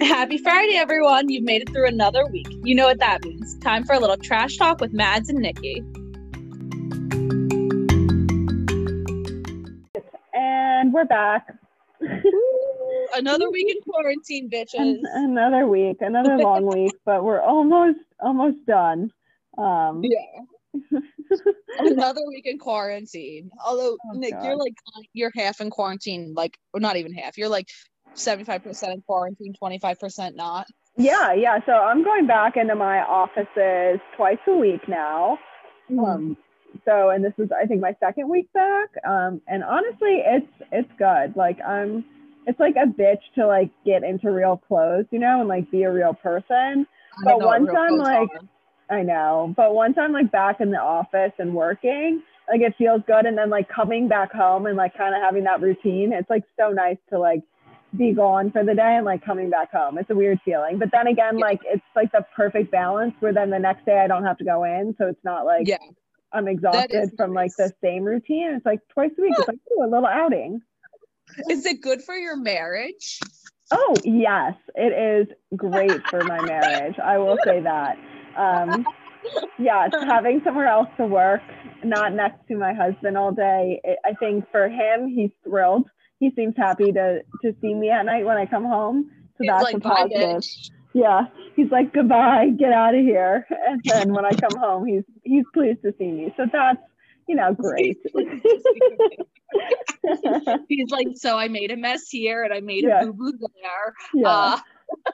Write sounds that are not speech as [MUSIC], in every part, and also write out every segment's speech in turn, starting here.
Happy Friday, everyone. You've made it through another week. You know what that means. Time for a little trash talk with Mads and Nikki. And we're back. Another week in quarantine, bitches. An- another week, another [LAUGHS] long week, but we're almost almost done. Um, Yeah. [LAUGHS] Another week in quarantine. Although Oh, Nick, God. you're like you're half in quarantine, like or not even half. You're like 75% in quarantine, 25% not. yeah, yeah. So I'm going back into my offices twice a week now. Um, so and this is I think my second week back. Um, and honestly, it's it's good. Like I'm, it's like a bitch to like get into real clothes, you know, and like be a real person. But don't know what once I'm, like, are. I know, but once I'm like back in the office and working, like it feels good. And then like coming back home and like kind of having that routine, it's like so nice to like be gone for the day and like coming back home. It's a weird feeling. But then again, Yeah. like it's like the perfect balance where then the next day I don't have to go in. So it's not like Yeah. I'm exhausted from like the same routine. It's like twice a week. It's like ooh, a little outing. Is it good for your marriage? Oh yes, it is great for my marriage. I will say that. Um, yes, having somewhere else to work, not next to my husband all day. It, I think for him, he's thrilled. He seems happy to to see me at night when I come home. So that's like, a positive. bitch." Yeah, he's like goodbye, get out of here. And then when I come home, he's he's pleased to see me. So that's you know great. [LAUGHS] He's like, so I made a mess here and I made Yeah. a boo boo there. yeah. Uh,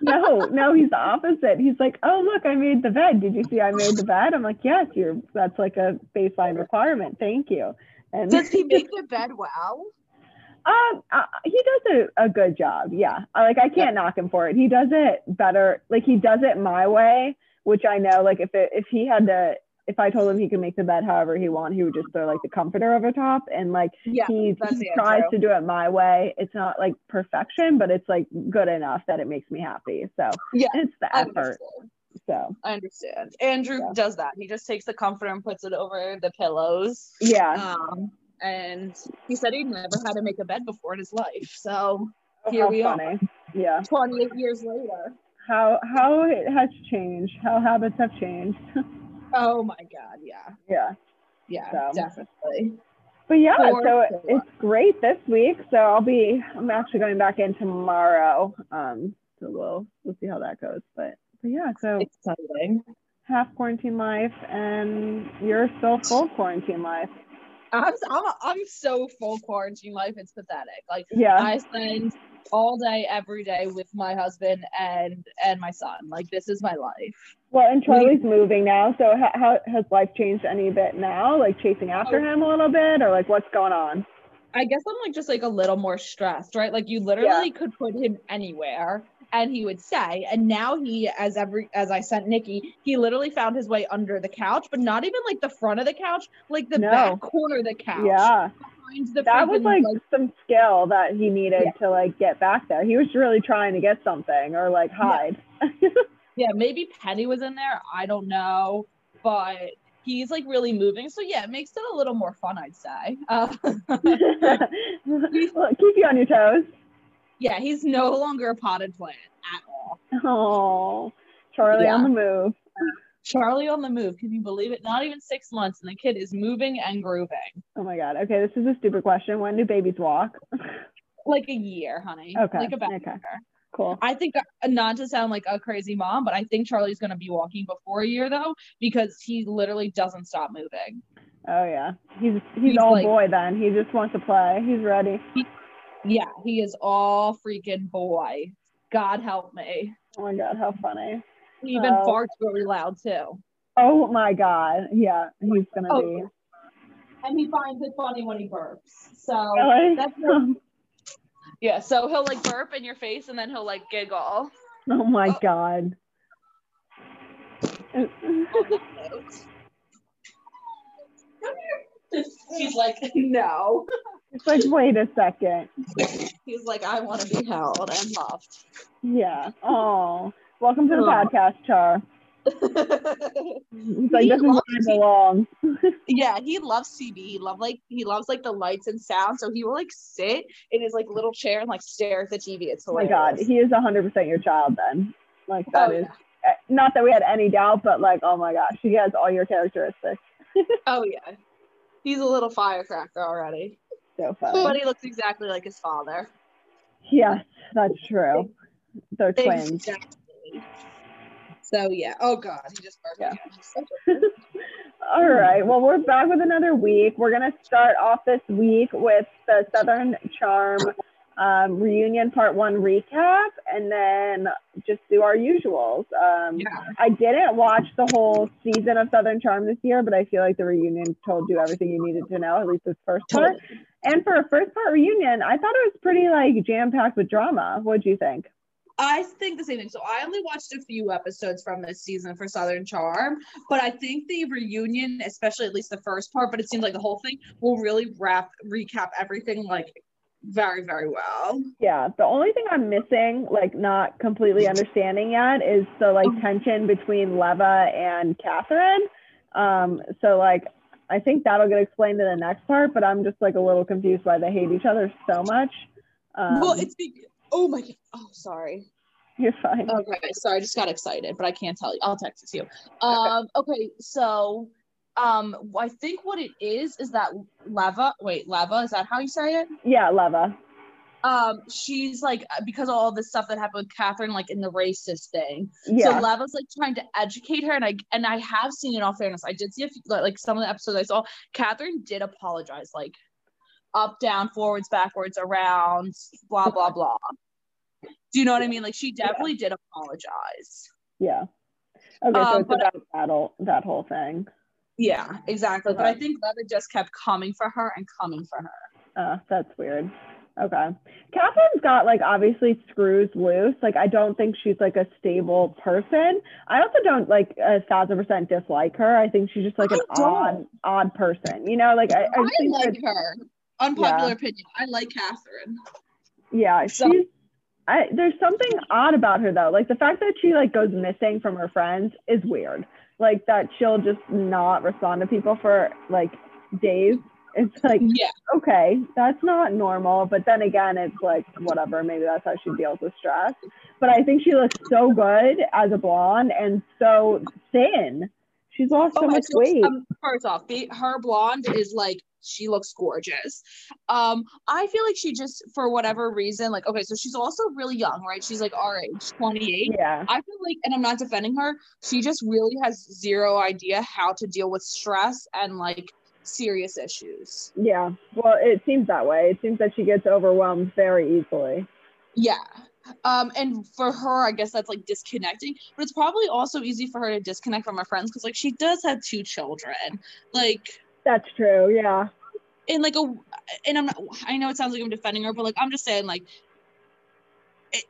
no, [LAUGHS] no, he's the opposite. He's like, oh look, I made the bed. Did you see I made the bed? I'm like, yes, you're. That's like a baseline requirement. Thank you. And does he make the bed well? Um, uh, he does a, a good job. Yeah, like I can't knock him for it. He does it better. Like he does it my way, which I know. Like if it, if he had to, if I told him he could make the bed however he want, he would just throw like the comforter over top and like Yeah, he, he tries to do it my way. It's not like perfection, but it's like good enough that it makes me happy. So Yeah, it's the effort. So I understand. Andrew Yeah. does that. He just takes the comforter and puts it over the pillows. yeah. Um, and he said he'd never had to make a bed before in his life. So Oh, here we are. Yeah. 28 years later. How how it has changed. How habits have changed. [LAUGHS] Oh my God. Yeah. yeah. Yeah, So. definitely. But yeah, For so it's great this week. So I'll be I'm actually going back in tomorrow. Um so we'll we'll see how that goes. But but yeah, so Exciting. half quarantine life and you're still full quarantine life. I'm, I'm, I'm so full quarantine life. It's pathetic. Like, Yeah. I spend all day, every day with my husband and and my son. Like, this is my life. well, and Charlie's moving now. So how, how has life changed any bit now? Like chasing after Oh. him a little bit or like what's going on? I guess I'm like just like a little more stressed, right? Like you literally could put him anywhere and he would say And now he, as every as I sent Nikki, he literally found his way under the couch, but not even like the front of the couch, like the No. back corner of the couch. Yeah. that was freaking, like, some skill that he needed Yeah. to like get back there. He was really trying to get something or like hide. [LAUGHS] yeah, maybe Penny was in there. I don't know, but he's like really moving. So yeah, it makes it a little more fun, I'd say. Uh, [LAUGHS] [LAUGHS] well, keep you on your toes. Yeah, he's no longer a potted plant at all. Oh, Charlie on the move. Charlie on the move. Can you believe it? Not even six months, and the kid is moving and grooving. Oh my God. Okay, this is a stupid question. When do babies walk? Like a year, honey. Okay, Like about okay. year. Cool. I think, uh, not to sound like a crazy mom, but I think Charlie's going to be walking before a year though, because he literally doesn't stop moving. Oh yeah. He's he's, He's all like- boy then. He just wants to play. He's ready. Yeah, he is all freaking boy. God help me. Oh my God, how funny. He even Oh. farts really loud too. Oh my God. Yeah, he's gonna Oh. be. And he finds it funny when he burps. So Really? that's [LAUGHS] yeah, so he'll like burp in your face and then he'll like giggle. oh my Oh. God. on that note. He's like, no. [LAUGHS] It's like, wait a second. He's like, I want to be held and loved. Yeah. Oh, welcome to the Aw. podcast, Char. He's like, this is where I belong. [LAUGHS] yeah, he loves CB. He love like he loves like the lights and sound. So he will like sit in his like little chair and like stare at the TV. It's oh my god, he is hundred percent your child then. Like that Oh, is eh, not that we had any doubt, but like, oh my gosh, he has all your characteristics. [LAUGHS] Oh yeah. He's a little firecracker already. So funny. But he looks exactly like his father. Yes, that's true. They're twins. Exactly. So yeah. Oh god, he just Yeah. again. He's such a- All right. Well, we're back with another week. We're gonna start off this week with the Southern Charm um, reunion part one recap, and then just do our usuals. Um, Yeah. I didn't watch the whole season of Southern Charm this year, but I feel like the reunion told you everything you needed to know, at least this first part. And for a first part reunion, I thought it was pretty like jam packed with drama. What do you think? I think the same thing. So I only watched a few episodes from this season for Southern Charm, but I think the reunion, especially at least the first part, but it seems like the whole thing will really wrap recap everything like very, very well. Yeah, the only thing I'm missing, like not completely [LAUGHS] understanding yet, is the like Mhm. tension between Leva and Kathryn. Um, so like I think that'll get explained in the next part, but I'm just like a little confused why they hate each other so much. Um, well, it's oh my god. Oh, sorry. you're fine. Okay, sorry, I just got excited, but I can't tell you. I'll text it to you. Um, okay, so um, I think what it is is that Leva. Wait, Leva is that how you say it? Yeah, Leva. Um, she's like because of all this stuff that happened with Kathryn, like in the racist thing. Yeah, So Leva's like trying to educate her, and I and I have seen in all fairness, I did see a few, like some of the episodes I saw. Kathryn did apologize, like up, down, forwards, backwards, around, blah blah blah. Do you know what I mean? Like she definitely did apologize. yeah. Okay, so Um, it's about that that whole thing. Yeah, exactly. But I think Leva just kept coming for her and coming for her. Uh, that's weird. Okay. Kathryn's got like obviously screws loose. Like I don't think she's like a stable person. I also don't like a thousand percent dislike her. I think she's just like an don't. odd odd person. You know, like I, I I, like her. Unpopular Yeah. opinion. I like Kathryn. yeah, So- she's I there's something odd about her though. Like the fact that she like goes missing from her friends is weird. Like that she'll just not respond to people for like days. It's like Yeah. okay, that's not normal. But then again, it's like whatever. Maybe that's how she deals with stress. But I think she looks so good as a blonde and so thin. She's lost so Oh, much so, weight. Um, first off, the, her blonde is like she looks gorgeous. Um, I feel like she just for whatever reason, like okay, so she's also really young, right? She's like our age, twenty eight. yeah, I feel like, and I'm not defending her. She just really has zero idea how to deal with stress and like serious issues. yeah. Well, it seems that way. It seems that she gets overwhelmed very easily. Yeah. Um, and for her, I guess that's like disconnecting, but it's probably also easy for her to disconnect from her friends because like she does have two children. Like That's true. Yeah. And like a and I'm not I know it sounds like I'm defending her, but like I'm just saying like it,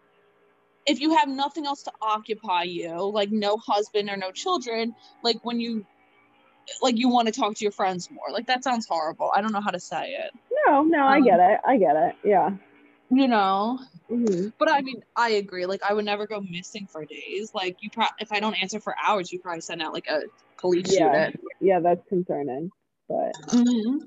if you have nothing else to occupy you, like no husband or no children, like when you like you want to talk to your friends more. Like that sounds horrible. I don't know how to say it. No, no, I Um, get it. I get it. Yeah. You know? Mhm. But I mean, I agree. Like I would never go missing for days. Like you pro- if I don't answer for hours, you probably send out like a police Yeah. unit. Yeah, that's concerning. But Mhm.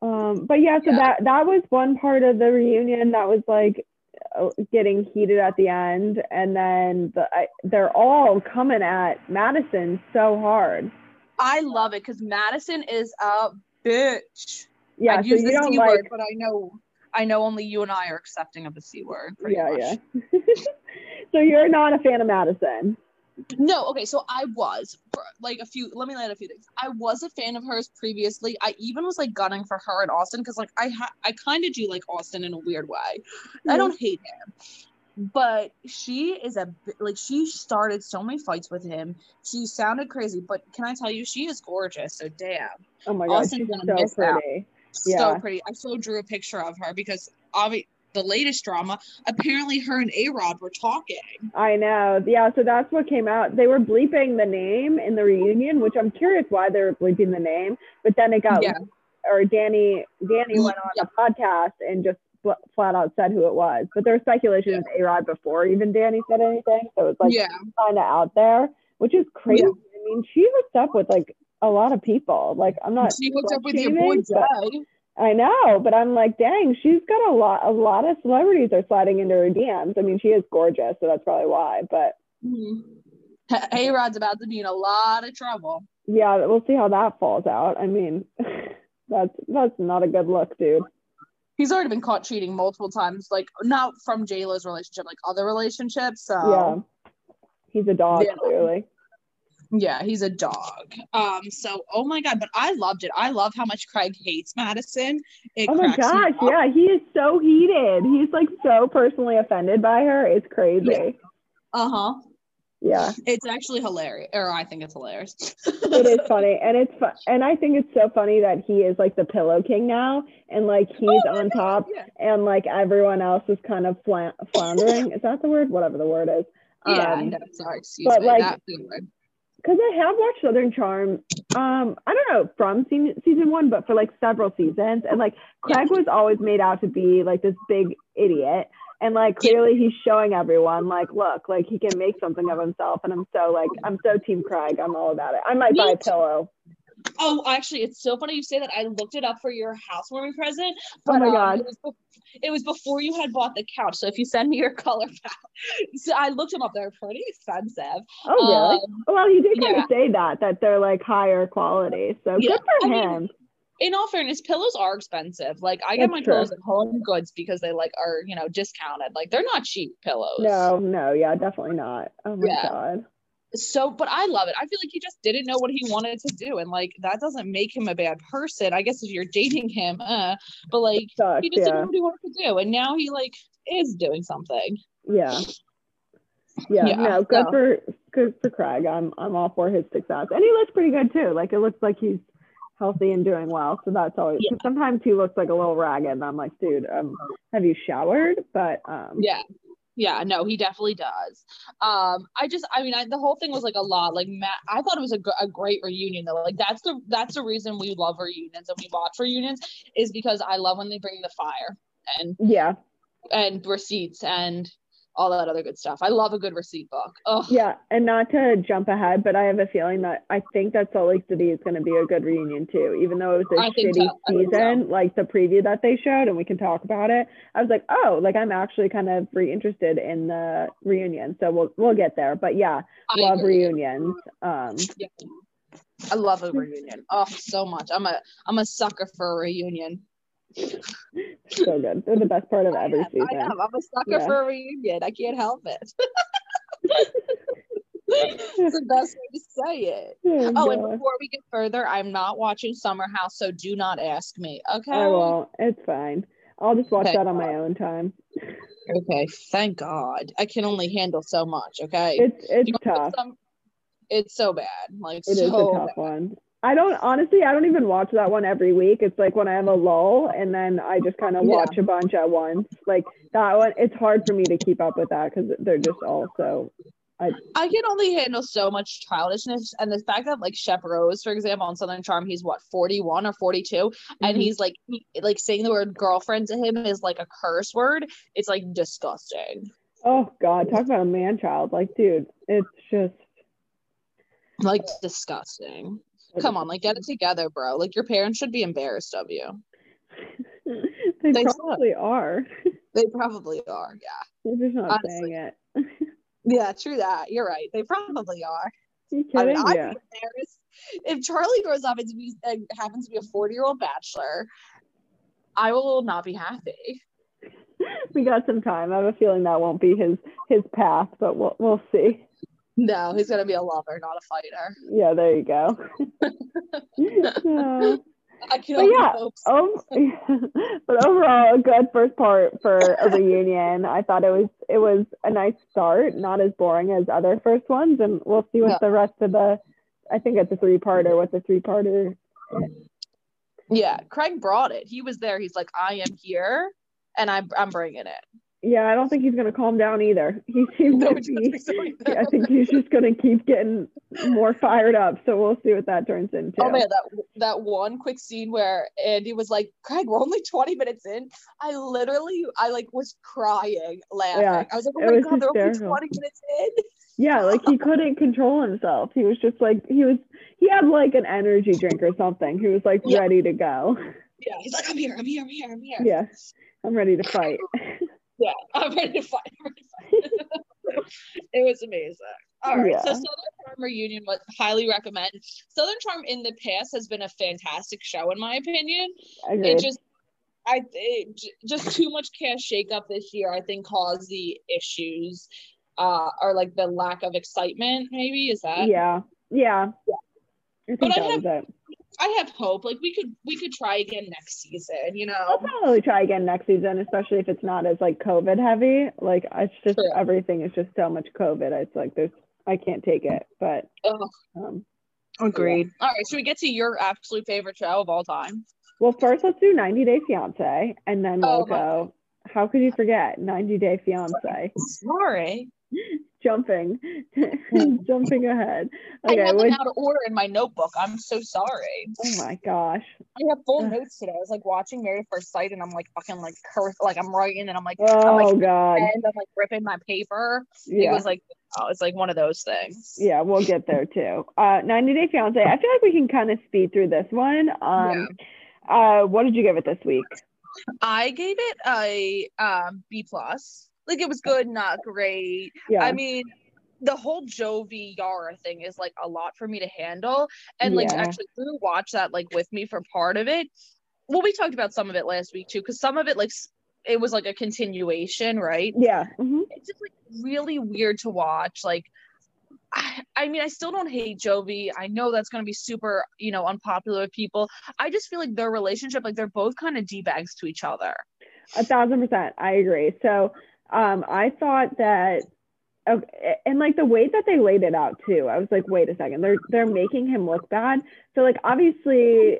um, but yeah, so Yeah. that that was one part of the reunion that was like uh, getting heated at the end, and then the I, they're all coming at Madison so hard. I love it because Madison is a bitch. Yeah, I'd so use you the don't C like. word, but I know I know only you and I are accepting of the C word. Yeah, much. yeah. [LAUGHS] so you're not a fan of Madison. No, okay, so I was like a few let me let a few things. I was a fan of hers previously. I even was like gunning for her and Austen because like I ha- I kind of do like Austen in a weird way. I mm-hmm. don't hate him. But she is a like she started so many fights with him. She sounded crazy, but can I tell you she is gorgeous. So damn. Oh my god, Austen's she's gonna so miss out. Pretty. so Yeah. pretty. I so drew a picture of her because obviously the latest drama, apparently her and A Rod were talking. I know. Yeah, so that's what came out. They were bleeping the name in the reunion, which I'm curious why they were bleeping the name. But then it got, Yeah. or Danny, Danny mm-hmm. went on Yeah. a podcast and just fl- flat out said who it was. But there was speculation was A Rod before even Danny said anything, so it's like yeah. kind of out there. which is crazy. Yeah. I mean, she hooked up with like a lot of people. Like I'm not. She hooked up with your boy Jay. I know, but I'm like, dang, she's got a lot. A lot of celebrities are sliding into her DMs. I mean, she is gorgeous, so that's probably why. But mm-hmm. A Rod's about to be in a lot of trouble. Yeah, we'll see how that falls out. I mean, [LAUGHS] that's that's not a good look, dude. He's already been caught cheating multiple times, like not from J Lo's relationship, like other relationships. So yeah, he's a dog, yeah. clearly. Yeah, he's a dog. Um, so oh my god, but I loved it. I love how much Craig hates Madison. It oh my gosh, yeah, he is so heated. He's like so personally offended by her. It's crazy. Yeah. Uh-huh. Yeah. It's actually hilarious. Or I think it's hilarious. it is [LAUGHS] funny. And it's fun and I think it's so funny that he is like the pillow king now and like he's oh on top yeah. and like everyone else is kind of fla- [LAUGHS] floundering. is that the word? Whatever the word is. Yeah, um, sorry, excuse but me. Like, because I have watched Southern Charm, um, I don't know from season season one, but for like several seasons, and like Craig was always made out to be like this big idiot, and like clearly he's showing everyone like, look, like he can make something of himself, and I'm so like, I'm so Team Craig, I'm all about it. I might buy a pillow. Oh, actually, it's so funny you say that. I looked it up for your housewarming present. But, oh my um, god! it, was it, was before you had bought the couch. So if you send me your [LAUGHS] color palette, so I looked them up. They're pretty expensive. Oh really? Um, well, he did kind yeah. of say that that they're like higher quality. So yeah. good for I him. Mean, in all fairness, pillows are expensive. Like I get That's my true. pillows at Home Goods because they like are you know discounted. Like they're not cheap pillows. No, no, yeah, definitely not. Oh my yeah. god so but i love it. I feel like he just didn't know what he wanted to do and like that doesn't make him a bad person. I guess if you're dating him uh but like Sucks, he just yeah. didn't know what he wanted to do and now he like is doing something. Yeah. Yeah, yeah no good so. for good for craig. I'm i'm all for his success and he looks pretty good too. Like it looks like he's healthy and doing well so that's always yeah. sometimes he looks like a little ragged and i'm like dude um have you showered? But um yeah yeah, no, he definitely does. Um, I just, I mean, I, the whole thing was like a lot. Like Matt, I thought it was a, a great reunion though. Like that's the that's the reason we love reunions and we watch reunions is because I love when they bring the fire and yeah, and receipts and all that other good stuff. I love a good receipt book. Oh yeah, and not to jump ahead, but I have a feeling that I think that Salt Lake City is going to be a good reunion too, even though it was a I shitty so. season, so. like the preview that they showed, and we can talk about it. I was like, oh, like I'm actually kind of re interested in the reunion, so we'll we'll get there. But yeah, I love agree. reunions. Um, yeah. I love a reunion. Oh, so much. I'm a I'm a sucker for a reunion so good. They're the best part of every I season. I am. I'm a sucker yeah. for a reunion. I can't help it. [LAUGHS] it's the best way to say it. [LAUGHS] Oh, oh and before we get further, I'm not watching Summer House, so do not ask me. Okay. I won't. It's fine. I'll just watch that on my own time. Okay. Thank God. I can only handle so much. Okay. It's it's tough. Some, it's so bad. Like it so is a tough bad. one. I don't honestly, I don't even watch that one every week. It's like when I have a lull and then I just kind of watch yeah. a bunch at once. Like that one, it's hard for me to keep up with that because they're just all so. I, I can only handle so much childishness and the fact that like Shep Rose, for example, on Southern Charm, he's what 41 or 42, mm-hmm. and he's like he, like saying the word girlfriend to him is like a curse word. It's like disgusting. Oh God, talk about a man child. Like, dude, it's just like disgusting. Come on, like get it together, bro. Like your parents should be embarrassed of you. [LAUGHS] they, they, probably should. are. [LAUGHS] They probably are, yeah. They're just not Honestly. saying it. [LAUGHS] yeah, true that. You're right. They probably are. You kidding? I mean, I'd yeah. embarrassed if Charlie grows up and, be, happens to be a 40 year old bachelor. I will not be happy. We got some time. I have a feeling that won't be his his path, but we'll we'll see. No, he's gonna be a lover, not a fighter. Yeah, there you go. [LAUGHS] yeah. I can but yeah, um, [LAUGHS] but overall, a good first part for a [LAUGHS] reunion. I thought it was it was a nice start, not as boring as other first ones, and we'll see what yeah. the rest of the. I think it's a three parter. What the three parter? Yeah, Craig brought it. He was there. He's like, I am here, and I'm I'm bringing it. Yeah, I don't think he's gonna calm down either. [LAUGHS] He seems no, to be. So I think he's just gonna keep getting more fired up. So we'll see what that turns into. Oh man, that that one quick scene where Andy was like, "Craig, we're only twenty minutes in." I literally, I like was crying, laughing. Yeah, I was like, "Oh my god, they're only twenty minutes in." Yeah, like he couldn't control himself. He was just like he was. He had like an energy drink or something. He was like yeah. ready to go. Yeah, he's like, "I'm here, I'm here, I'm here, I'm here." Yeah, I'm ready to fight. [LAUGHS] Yeah, [LAUGHS] I'm ready to fight. Ready to fight. [LAUGHS] it was amazing. All right, yeah. so Southern Charm reunion was highly recommend. Southern Charm in the past has been a fantastic show, in my opinion. It just, I it, just too much cast shakeup this year. I think caused the issues, uh, or like the lack of excitement. Maybe is that? Yeah, yeah. yeah. I but I have, I have hope. Like we could we could try again next season, you know. I'll probably try again next season, especially if it's not as like COVID heavy. Like it's just True. everything is just so much COVID. It's like there's I can't take it. But um, agreed. Yeah. All right, should we get to your absolute favorite show of all time? Well, first let's do 90 Day Fiance, and then we'll oh, go. How could you forget 90 Day Fiance? Sorry [LAUGHS] jumping [LAUGHS] jumping ahead okay, I have them out of order in my notebook. I'm so sorry. Oh my gosh. I have full notes today. I was like watching Married at First Sight and I'm like fucking like curse like I'm writing and I'm like oh I'm, like, god and I'm like ripping my paper. Yeah. It was like oh it's like one of those things. Yeah, we'll get there too. Uh 90 Day Fiance. I feel like we can kind of speed through this one. Um yeah. uh what did you give it this week? I gave it a um B plus. Like it was good, not great. Yeah. I mean, the whole Jovi Yara thing is like a lot for me to handle. And like yeah. actually Drew watched that like with me for part of it. Well, we talked about some of it last week too, because some of it like it was like a continuation, right? Yeah. Mm-hmm. It's just like really weird to watch. Like I, I mean, I still don't hate Jovi. I know that's going to be super, you know, unpopular with people. I just feel like their relationship, like they're both kind of d bags to each other. A thousand percent, I agree. So um, I thought that and like the way that they laid it out too, I was like, wait a second, they're they're making him look bad. So like obviously,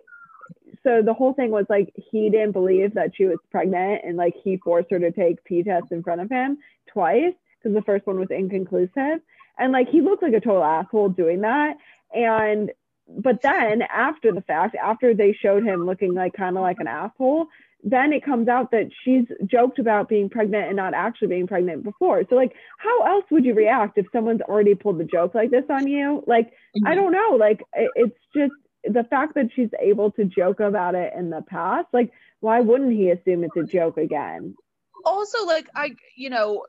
so the whole thing was like he didn't believe that she was pregnant, and like he forced her to take P tests in front of him twice because the first one was inconclusive, and like he looked like a total asshole doing that. And but then after the fact, after they showed him looking like kind of like an asshole, then it comes out that she's joked about being pregnant and not actually being pregnant before. So like how else would you react if someone's already pulled the joke like this on you? Like mm-hmm. I don't know, like it's just the fact that she's able to joke about it in the past, like why wouldn't he assume it's a joke again? Also like I you know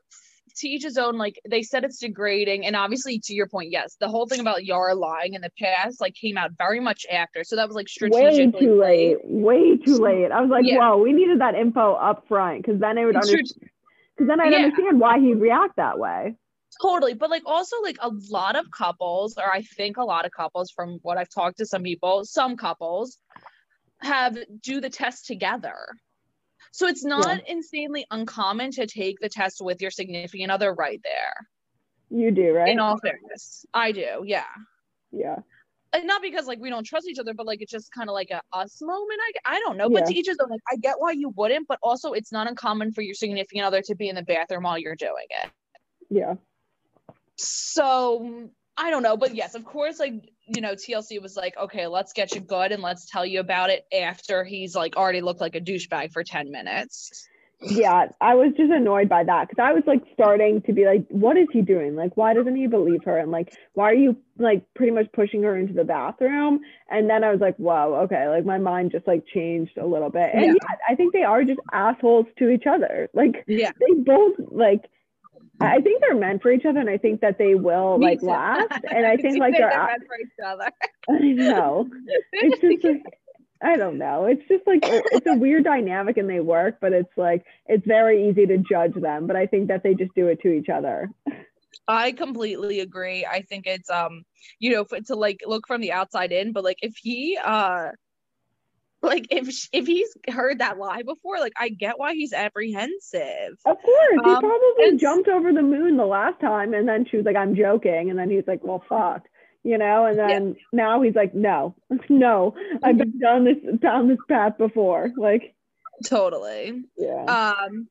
to each his own like they said it's degrading and obviously to your point yes the whole thing about yara lying in the past like came out very much after so that was like strategically way too late way too late. I was like yeah. wow we needed that info up front because then i would understand because then i'd yeah. understand why he'd react that way. Totally but like also like a lot of couples or i think a lot of couples from what i've talked to some people some couples have do the test together so it's not yeah. insanely uncommon to take the test with your significant other right there. You do, right? In all fairness, I do. Yeah. Yeah. And not because like we don't trust each other, but like it's just kind of like a us moment. I, I don't know, but yeah. to each his own. Like I get why you wouldn't, but also it's not uncommon for your significant other to be in the bathroom while you're doing it. Yeah. So I don't know, but yes, of course, like you know, TLC was like, okay, let's get you good and let's tell you about it after he's like already looked like a douchebag for 10 minutes. Yeah, I was just annoyed by that because I was like starting to be like, what is he doing? Like, why doesn't he believe her? And like, why are you like pretty much pushing her into the bathroom? And then I was like, whoa, okay, like my mind just like changed a little bit. And yeah, yeah I think they are just assholes to each other. Like, yeah, they both like I think they're meant for each other, and I think that they will Me like too. last. [LAUGHS] And I think like they're, they're meant for each other. [LAUGHS] I know. [LAUGHS] It's just like I don't know. It's just like it's a weird dynamic, and they work, but it's like it's very easy to judge them. But I think that they just do it to each other. I completely agree. I think it's um, you know, to like look from the outside in, but like if he uh like if if he's heard that lie before like i get why he's apprehensive of course um, he probably jumped over the moon the last time and then she was like i'm joking and then he's like well fuck you know and then yeah. now he's like no [LAUGHS] no i've been [LAUGHS] down this down this path before like totally yeah um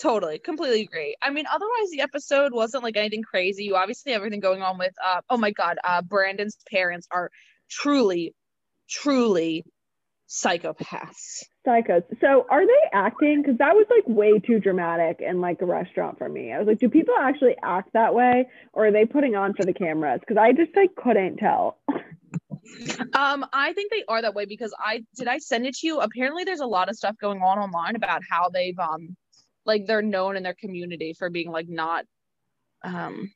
Totally, completely agree. I mean, otherwise the episode wasn't like anything crazy. You obviously everything going on with uh oh my god, uh Brandon's parents are truly, truly psychopaths. Psychos. So are they acting? Because that was like way too dramatic and like a restaurant for me. I was like, do people actually act that way, or are they putting on for the cameras? Because I just like couldn't tell. [LAUGHS] Um, I think they are that way because I did I send it to you. Apparently, there's a lot of stuff going on online about how they've um, like they're known in their community for being like not um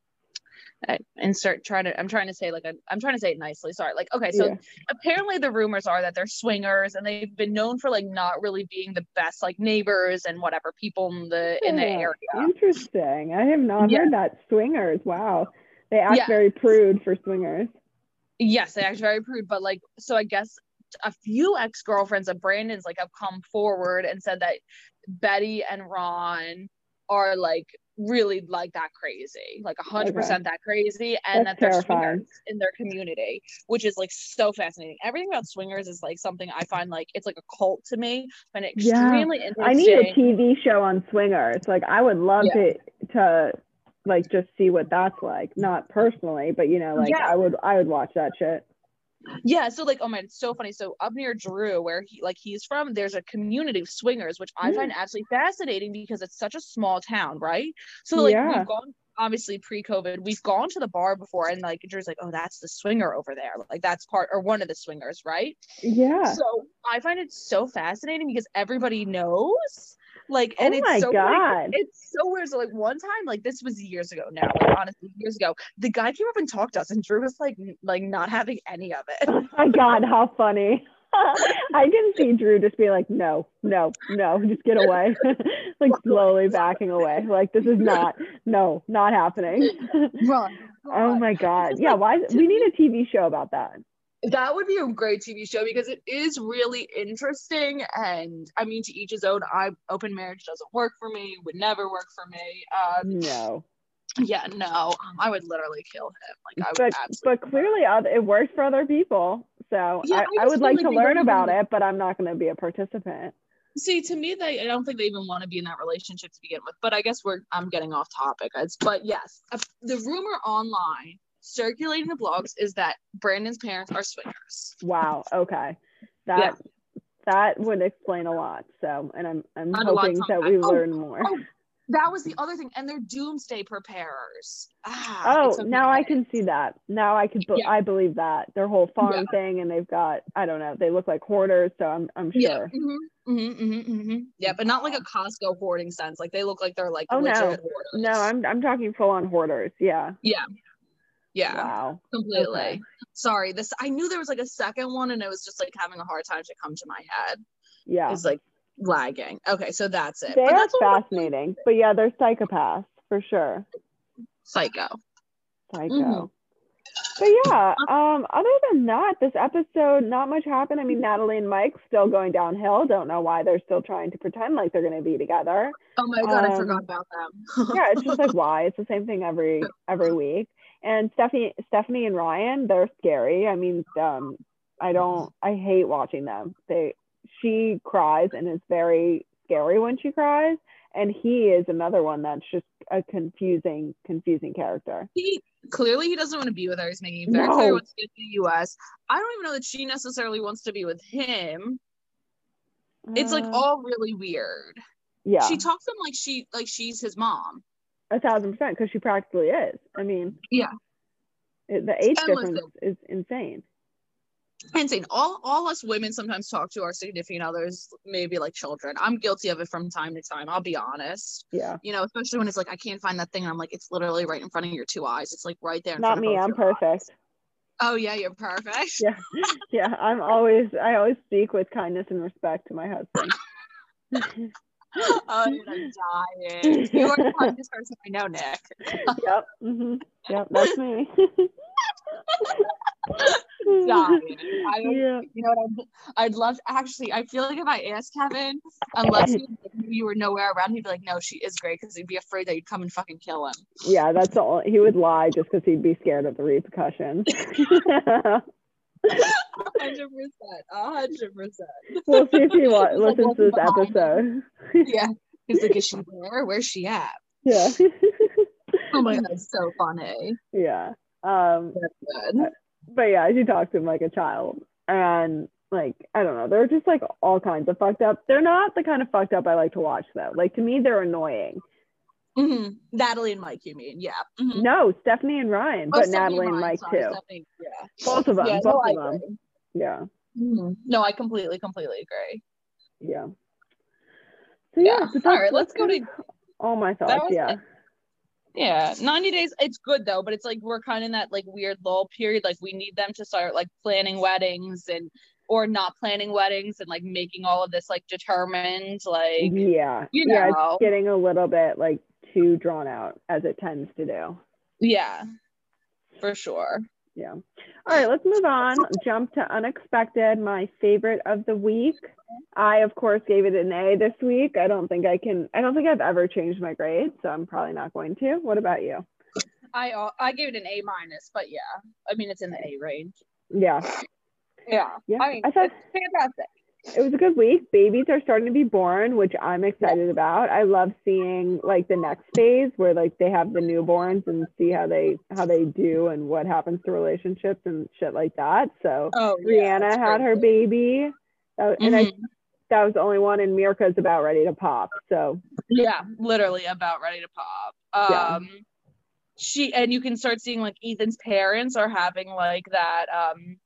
I insert trying to i'm trying to say like i am trying to say it nicely sorry like okay so yeah. apparently the rumors are that they're swingers and they've been known for like not really being the best like neighbors and whatever people in the in the area interesting i have not yeah. heard that swingers wow they act yeah. very prude for swingers yes they act very prude but like so i guess a few ex-girlfriends of brandon's like have come forward and said that betty and ron are like really like that crazy, like a hundred percent that crazy, and That's that they're swingers in their community, which is like so fascinating. Everything about swingers is like something I find like it's like a cult to me, and extremely yeah. interesting. I need a TV show on swingers. Like I would love yeah. to to like just see what that's like. Not personally, but you know, like yeah. I would I would watch that shit. Yeah, so like, oh man, it's so funny. So up near Drew, where he like he's from, there's a community of swingers, which I find mm. absolutely fascinating because it's such a small town, right? So like yeah. we've gone obviously pre-COVID, we've gone to the bar before, and like Drew's like, oh, that's the swinger over there, like that's part or one of the swingers, right? Yeah. So I find it so fascinating because everybody knows like, and oh it's so God. it's so weird. So like one time, like this was years ago now, like honestly, years ago, the guy came up and talked to us, and Drew was like, like not having any of it. Oh my God, how funny. [LAUGHS] I can see Drew just be like, no, no, no, just get away. [LAUGHS] like slowly backing away. Like this is not, no, not happening. Run. [LAUGHS] Oh my God. Yeah, why we need a TV show about that that would be a great TV show because it is really interesting. And I mean, to each his own. I open marriage doesn't work for me. Would never work for me. Um, no. Yeah, no. Um, I would literally kill him. Like I would. But, but clearly, it works for other people. So yeah, I, I, would like to learn about it, but I'm not going to be a participant. See, to me, they I don't think they even want to be in that relationship to begin with. But I guess we're I'm getting off topic. It's, but yes, the rumor online circulating the blogs is that Brandon's parents are swingers. Wow. Okay. That yeah. that would explain a lot. So, and I'm I'm Not hoping that we oh, learn more. Oh, that was the other thing, and they're doomsday preparers. Ah, oh, now I can see that. Now I can, be- yeah. I believe that their whole farm yeah. thing, and they've got, I don't know, they look like hoarders, so I'm, I'm sure. Yeah. Mm-hmm. Mm-hmm, mm-hmm, mm-hmm. yeah, but not like a Costco hoarding sense. Like they look like they're like oh no, no, I'm, I'm talking full on hoarders. Yeah. Yeah, yeah. Wow. Completely. Okay. Sorry. This I knew there was like a second one and it was just like having a hard time to come to my head. Yeah. It's like lagging. Okay, so that's it. They but are fascinating. But yeah, they're psychopaths for sure. Psycho. Psycho. Mm-hmm. But yeah, um, other than that, this episode, not much happened. I mean, Natalie and Mike still going downhill. Don't know why they're still trying to pretend like they're going to be together. Oh my god, um, I forgot about them. yeah, it's [LAUGHS] just like why? It's the same thing every every week and Stephanie, Stephanie and Ryan, they're scary. I mean, um, I don't, I hate watching them. They, she cries and is very scary when she cries, and he is another one that's just a confusing, confusing character. He clearly he doesn't want to be with her. He's making very no. clear he wants to get to the U.S. I don't even know that she necessarily wants to be with him. It's like uh. all really weird. Yeah. She talks to him like she like she's his mom a thousand percent because she practically is. I mean, yeah, it, the age and difference listen, is insane. Insane. All all us women sometimes talk to our significant others, maybe like children. I'm guilty of it from time to time. I'll be honest. Yeah. You know, especially when it's like I can't find that thing, and I'm like, it's literally right in front of your two eyes. It's like right there. Not me. I'm perfect. Eyes. Oh yeah, you're perfect. Yeah, yeah. I'm always I always speak with kindness and respect to my husband. [LAUGHS] oh, I'm dying. You are the kindest [LAUGHS] person I know, Nick. yep. Mm-hmm. Yep, that's me. [LAUGHS] dying. I, [LAUGHS] yeah. You know what? I'd, I'd love to, actually. I feel like if I asked Kevin, unless you, you were nowhere around, he'd be like, "No, she is great," because he'd be afraid that you'd come and fucking kill him. Yeah, that's all. He would lie just because he'd be scared of the repercussions. hundred percent, hundred percent. We'll see if he wa- listens to this episode. Yeah, [LAUGHS] He's like, is she there? Where's she at? Yeah. [LAUGHS] oh my god, so funny. Yeah. Um but yeah, she talks to him like a child. And like, I don't know, they're just like all kinds of fucked up. They're not the kind of fucked up I like to watch though. Like to me, they're annoying. Mm-hmm. Natalie and Mike, you mean? Yeah. Mm-hmm. No, Stephanie and Ryan, oh, but Stephanie Natalie and, Mike sorry, too. Stephanie, yeah. Both of them. Yeah, both no, of them. Yeah. Mm-hmm. No, I completely, completely agree. Yeah. So yeah. yeah all right, let's go to all [LAUGHS] oh, my thoughts. Yeah. Yeah, 90 days. It's good though, but it's like we're kind of in that like weird lull period. Like we need them to start like planning weddings and or not planning weddings and like making all of this like determined. Like yeah, you know. yeah, it's getting a little bit like too drawn out as it tends to do. Yeah, for sure. Yeah. All right, let's move on. Jump to unexpected, my favorite of the week. I of course gave it an A this week. I don't think I can I don't think I've ever changed my grade, so I'm probably not going to. What about you? I uh, I gave it an A minus, but yeah. I mean it's in the A range. Yeah. Yeah. Yeah. I mean, I thought, it's fantastic it was a good week. Babies are starting to be born, which I'm excited about. I love seeing like the next phase where like they have the newborns and see how they how they do and what happens to relationships and shit like that. So oh, yeah, Rihanna had her baby, and mm-hmm. I that was the only one, and Mirka's about ready to pop. So yeah, literally about ready to pop. Um, yeah. she and you can start seeing like Ethan's parents are having like that um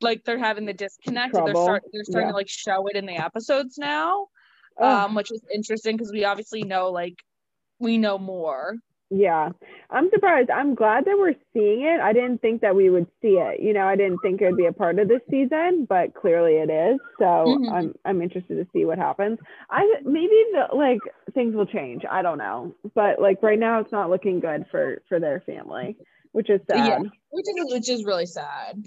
like they're having the disconnect. They're, start, they're starting yeah. to like show it in the episodes now, oh. um, which is interesting because we obviously know like we know more. Yeah, I'm surprised. I'm glad that we're seeing it. I didn't think that we would see it. You know, I didn't think it would be a part of this season, but clearly it is. So mm-hmm. I'm I'm interested to see what happens. I maybe the like things will change. I don't know, but like right now it's not looking good for for their family, which is sad. Yeah, which is which is really sad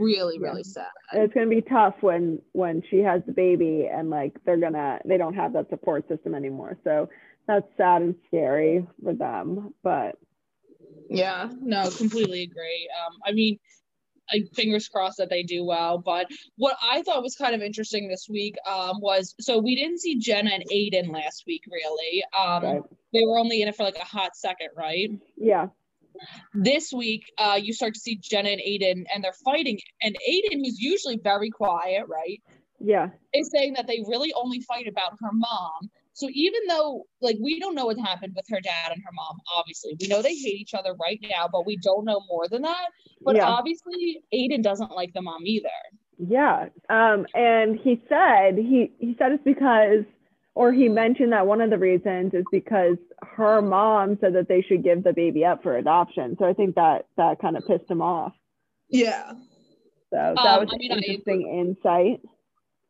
really really sad it's going to be tough when when she has the baby and like they're gonna they don't have that support system anymore so that's sad and scary for them but yeah no completely agree um i mean I, fingers crossed that they do well. But what I thought was kind of interesting this week um, was so we didn't see Jenna and Aiden last week, really. Um, right. They were only in it for like a hot second, right? Yeah. This week, uh, you start to see Jenna and Aiden, and they're fighting. And Aiden, who's usually very quiet, right? Yeah. Is saying that they really only fight about her mom. So even though, like, we don't know what happened with her dad and her mom, obviously, we know they hate each other right now, but we don't know more than that. But yeah. obviously, Aiden doesn't like the mom either. Yeah. Um, and he said he he said it's because or he mentioned that one of the reasons is because her mom said that they should give the baby up for adoption. So I think that that kind of pissed him off. Yeah. So that um, was I mean, interesting I, insight.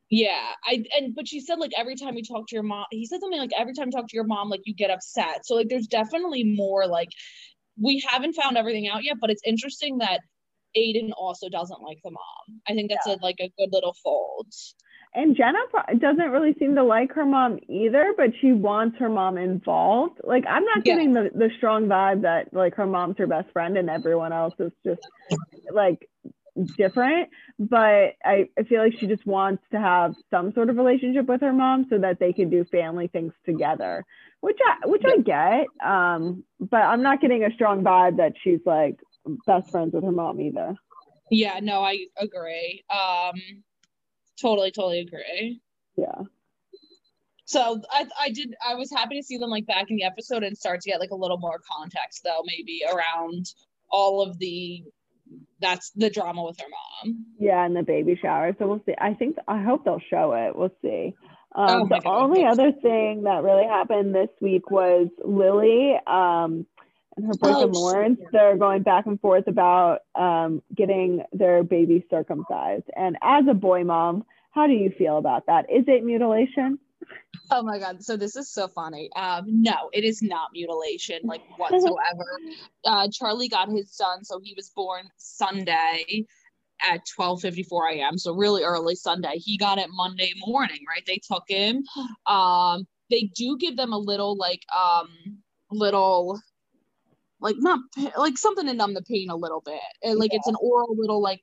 Yeah, I and but she said like every time you talk to your mom, he said something like every time you talk to your mom, like you get upset. So like there's definitely more like we haven't found everything out yet, but it's interesting that Aiden also doesn't like the mom. I think that's yeah. a, like a good little fold. And Jenna doesn't really seem to like her mom either, but she wants her mom involved. Like I'm not yeah. getting the, the strong vibe that like her mom's her best friend and everyone else is just like different. But I, I feel like she just wants to have some sort of relationship with her mom so that they can do family things together. Which I which I get. Um, but I'm not getting a strong vibe that she's like best friends with her mom either. Yeah, no, I agree. Um Totally, totally agree. Yeah. So I I did I was happy to see them like back in the episode and start to get like a little more context though maybe around all of the that's the drama with her mom. Yeah, and the baby shower. So we'll see. I think I hope they'll show it. We'll see. Um, oh the God, only other thing that really happened this week was Lily um, and her boyfriend oh, Lawrence. Shit. They're going back and forth about um, getting their baby circumcised. And as a boy mom, how do you feel about that? Is it mutilation? Oh my god! So this is so funny. Um, no, it is not mutilation, like [LAUGHS] whatsoever. uh, Charlie got his son, so he was born Sunday at 12:54 a.m. So really early Sunday. He got it Monday morning, right? They took him. Um, they do give them a little like um little like not like something to numb the pain a little bit and like yeah. it's an oral little like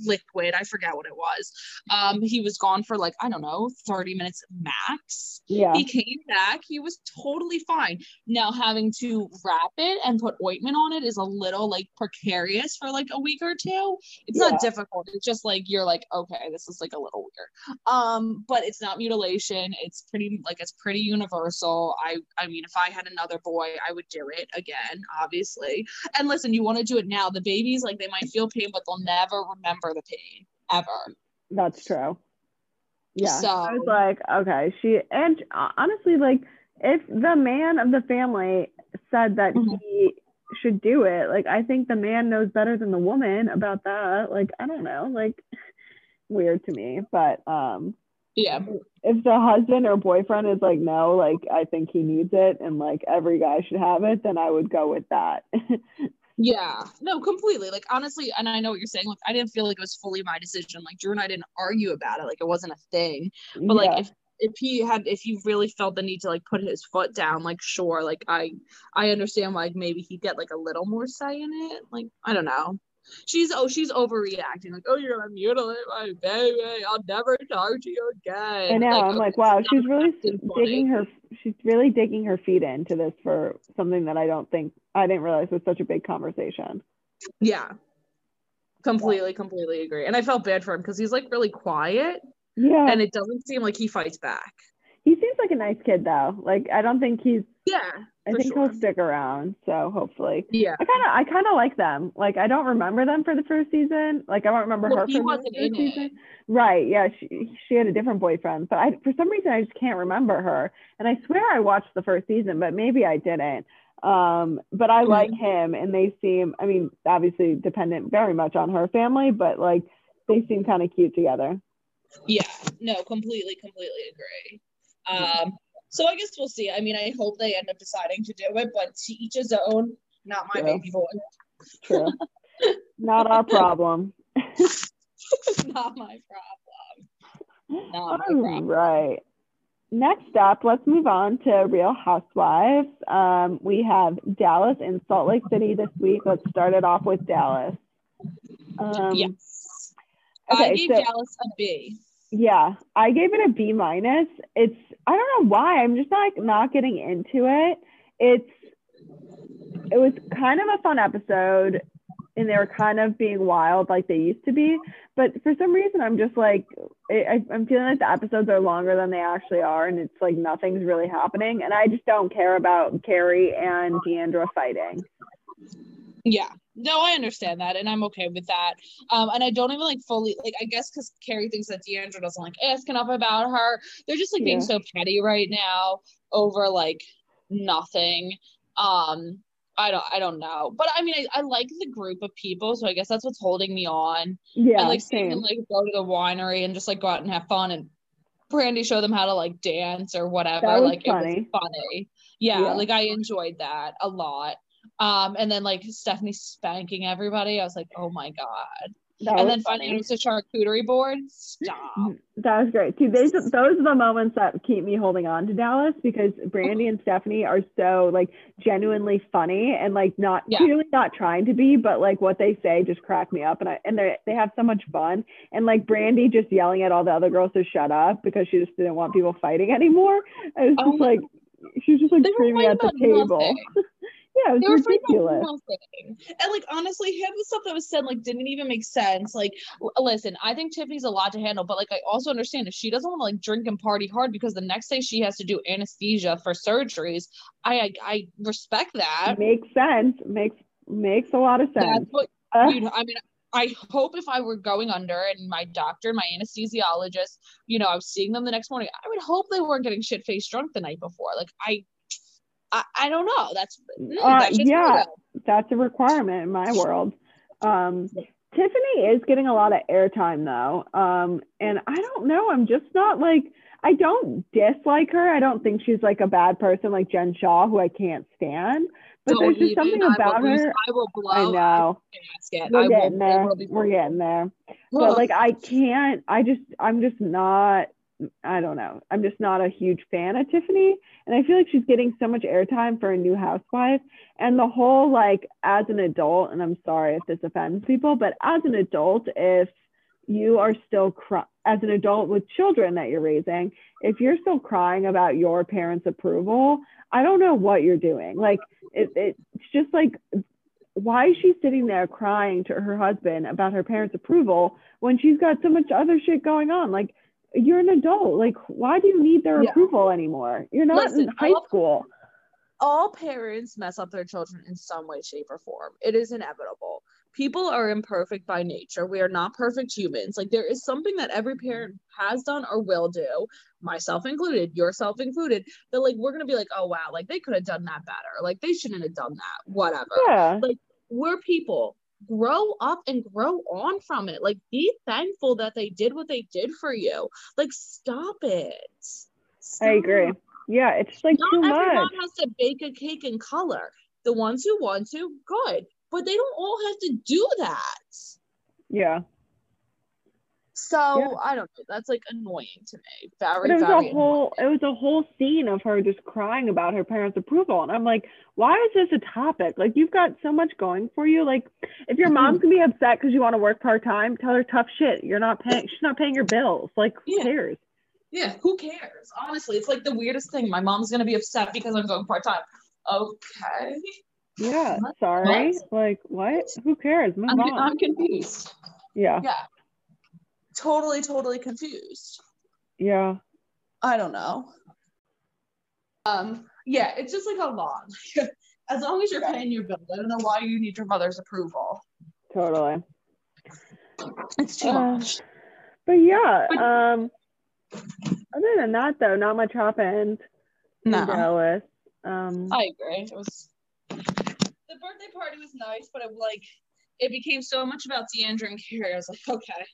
liquid. I forget what it was. Um, he was gone for like, I don't know, 30 minutes max. Yeah. He came back. He was totally fine. Now having to wrap it and put ointment on it is a little like precarious for like a week or two. It's Yeah. not difficult. It's just like you're like, okay, this is like a little weird. Um, but it's not mutilation. It's pretty like it's pretty universal. I I mean, if I had another boy, I would do it again, obviously. And listen, you want to do it now. The babies, like they might feel pain, but they'll never remember the pain ever. That's true. Yeah. So- I was like, okay, she and honestly, like if the man of the family said that Mhm. he should do it, like I think the man knows better than the woman about that. Like, I don't know, like [LAUGHS] weird to me. But um Yeah. if the husband or boyfriend is like, no, like I think he needs it and like every guy should have it, then I would go with that. [LAUGHS] Yeah, no, completely. Like honestly, and I know what you're saying. Like I didn't feel like it was fully my decision. Like Drew and I didn't argue about it. Like it wasn't a thing. But like if if he had if he really felt the need to like put his foot down, like sure, like I I understand like maybe he'd get like a little more say in it. Like I don't know. She's oh she's overreacting. Like oh you're gonna mutilate my baby. I'll never talk to you again. I know. I'm okay, like, wow, she's really digging her. She's really digging her feet into this for something that I don't think I didn't realize was such a big conversation. Yeah. Completely, completely agree. And I felt bad for him because he's like really quiet Yeah, and it doesn't seem like he fights back. he seems like a nice kid though. Like I don't think he's. Yeah. I think sure. he'll stick around. So hopefully, Yeah. I kind of, I kind of like them. Like I don't remember them for the first season. Like I don't remember Well, her. he the wasn't first in it. season. Right? Yeah, she she had a different boyfriend, but I for some reason I just can't remember her. And I swear I watched the first season, but maybe I didn't. Um, but I Mhm. like him, and they seem. I mean, obviously dependent very much on her family, but like they seem kind of cute together. Yeah. No, completely, completely agree. Um, so I guess we'll see. I mean, I hope they end up deciding to do it, but to each his own. Not my Yeah. baby boy. True. [LAUGHS] Not our problem. [LAUGHS] Not my problem. Not my All problem. right. Next up, let's move on to Real Housewives. Um, we have Dallas and Salt Lake City this week. Let's start it off with Dallas. Um, yes. I okay, gave so- Dallas a B. Yeah, I gave it a B minus. It's I don't know why. I'm just like not getting into it. It's it was kind of a fun episode and they were kind of being wild like they used to be. But for some reason, I'm just like I, I'm feeling like the episodes are longer than they actually are, and it's like nothing's really happening. And I just don't care about Kary and D'Andra fighting. Yeah. No, I understand that, and I'm okay with that. Um, and I don't even like fully like I guess because Kary thinks that D'Andra doesn't like ask enough about her. They're just like being so petty right now over like nothing. Um, I don't I don't know. But I mean I, I like the group of people, so I guess that's what's holding me on. Yeah, and like seeing them like go to the winery and just like go out and have fun and Brandi show them how to like dance or whatever. Like funny. it was funny. Yeah, Yeah. like I enjoyed that a lot. Um, and then like Stephanie spanking everybody. I was like, oh my god. That and then finding funny. out it's a charcuterie board. Stop. That was great. See, those those are the moments that keep me holding on to Dallas because Brandi and Stephanie are so like genuinely funny and like not Yeah. clearly not trying to be, but like what they say just crack me up and I and they they have so much fun. And like Brandi just yelling at all the other girls to shut up because she just didn't want people fighting anymore. I was Oh just like she was just like screaming at the table. [LAUGHS] yeah, it They were was ridiculous. And like honestly, half the stuff that was said like didn't even make sense. Like, l- listen, I think Tiffany's a lot to handle, but like I also understand if she doesn't want to like drink and party hard because the next day she has to do anesthesia for surgeries. I I, I respect that. Makes sense. Makes makes a lot of That's sense. what Uh, know. I mean. I hope if I were going under and my doctor, my anesthesiologist, you know, I was seeing them the next morning, I would hope they weren't getting shit faced drunk the night before. Like I, I, I don't know. That's, mm, Uh, that's yeah. that's a requirement in my world. Um, Tiffany is getting a lot of airtime though. Um, and I don't know. I'm just not like, I don't dislike her. I don't think she's like a bad person like Jen Shah, who I can't stand. But Don't there's just something I about lose- her. I will blow. I know. Casket. We're I getting will, there. It will be We're getting there. But like, I can't, I just, I'm just not, I don't know. I'm just not a huge fan of Tiffany. And I feel like she's getting so much airtime for a new housewife. And the whole, like, as an adult, and I'm sorry if this offends people, but as an adult, if you are still cry- as an adult with children that you're raising, if you're still crying about your parents' approval, I don't know what you're doing. Like it, it's just like why is she sitting there crying to her husband about her parents' approval when she's got so much other shit going on? Like you're an adult. Like why do you need their yeah. approval anymore? You're not Listen, in high all, school. All parents mess up their children in some way, shape, or form. It is inevitable people are imperfect by nature. We are not perfect humans. Like there is something that every parent has done or will do, myself included, yourself included, that like we're gonna be like, oh wow, like they could have done that better. Like they shouldn't have done that. Whatever. Yeah. Like we're people. Grow up and grow on from it. Like be thankful that they did what they did for you. Like stop it. Stop. I agree. Yeah, it's like not too much. everyone has to bake a cake in color. The ones who want to, good but they don't all have to do that. Yeah. So yeah. I don't know. That's like annoying to me. Very, it was very a whole. Annoying. It was a whole scene of her just crying about her parents' approval, and I'm like, why is this a topic? Like you've got so much going for you. Like if your mom's gonna mm-hmm. be upset because you want to work part time, tell her tough shit. You're not paying. She's not paying your bills. Like who yeah. cares? Yeah, who cares? Honestly, it's like the weirdest thing. My mom's gonna be upset because I'm going part time. Okay. Yeah, sorry. What? Like what? Who cares? Move I'm, on. I'm confused. Yeah. Yeah. Totally, totally confused. Yeah. I don't know. Um, yeah, it's just like a lot. [LAUGHS] as long as you're paying your bill, I don't know why you need your mother's approval. Totally. It's too uh, much. But yeah, um other than that though, not much happened. No. Dallas. Um I agree. It was the birthday party was nice, but it like it became so much about D'Andra and Kary. I was like, okay,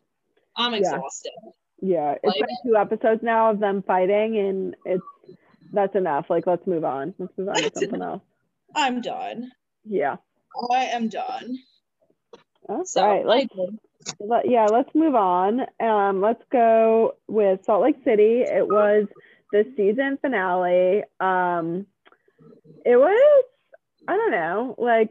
I'm exhausted. Yeah, it's like, two episodes now of them fighting, and it's that's enough. Like, let's move on. Let's move on to something else. I'm done. Yeah. I am done. All so, right. Let, yeah, let's move on. Um, let's go with Salt Lake City. It was the season finale. Um, it was I don't know, like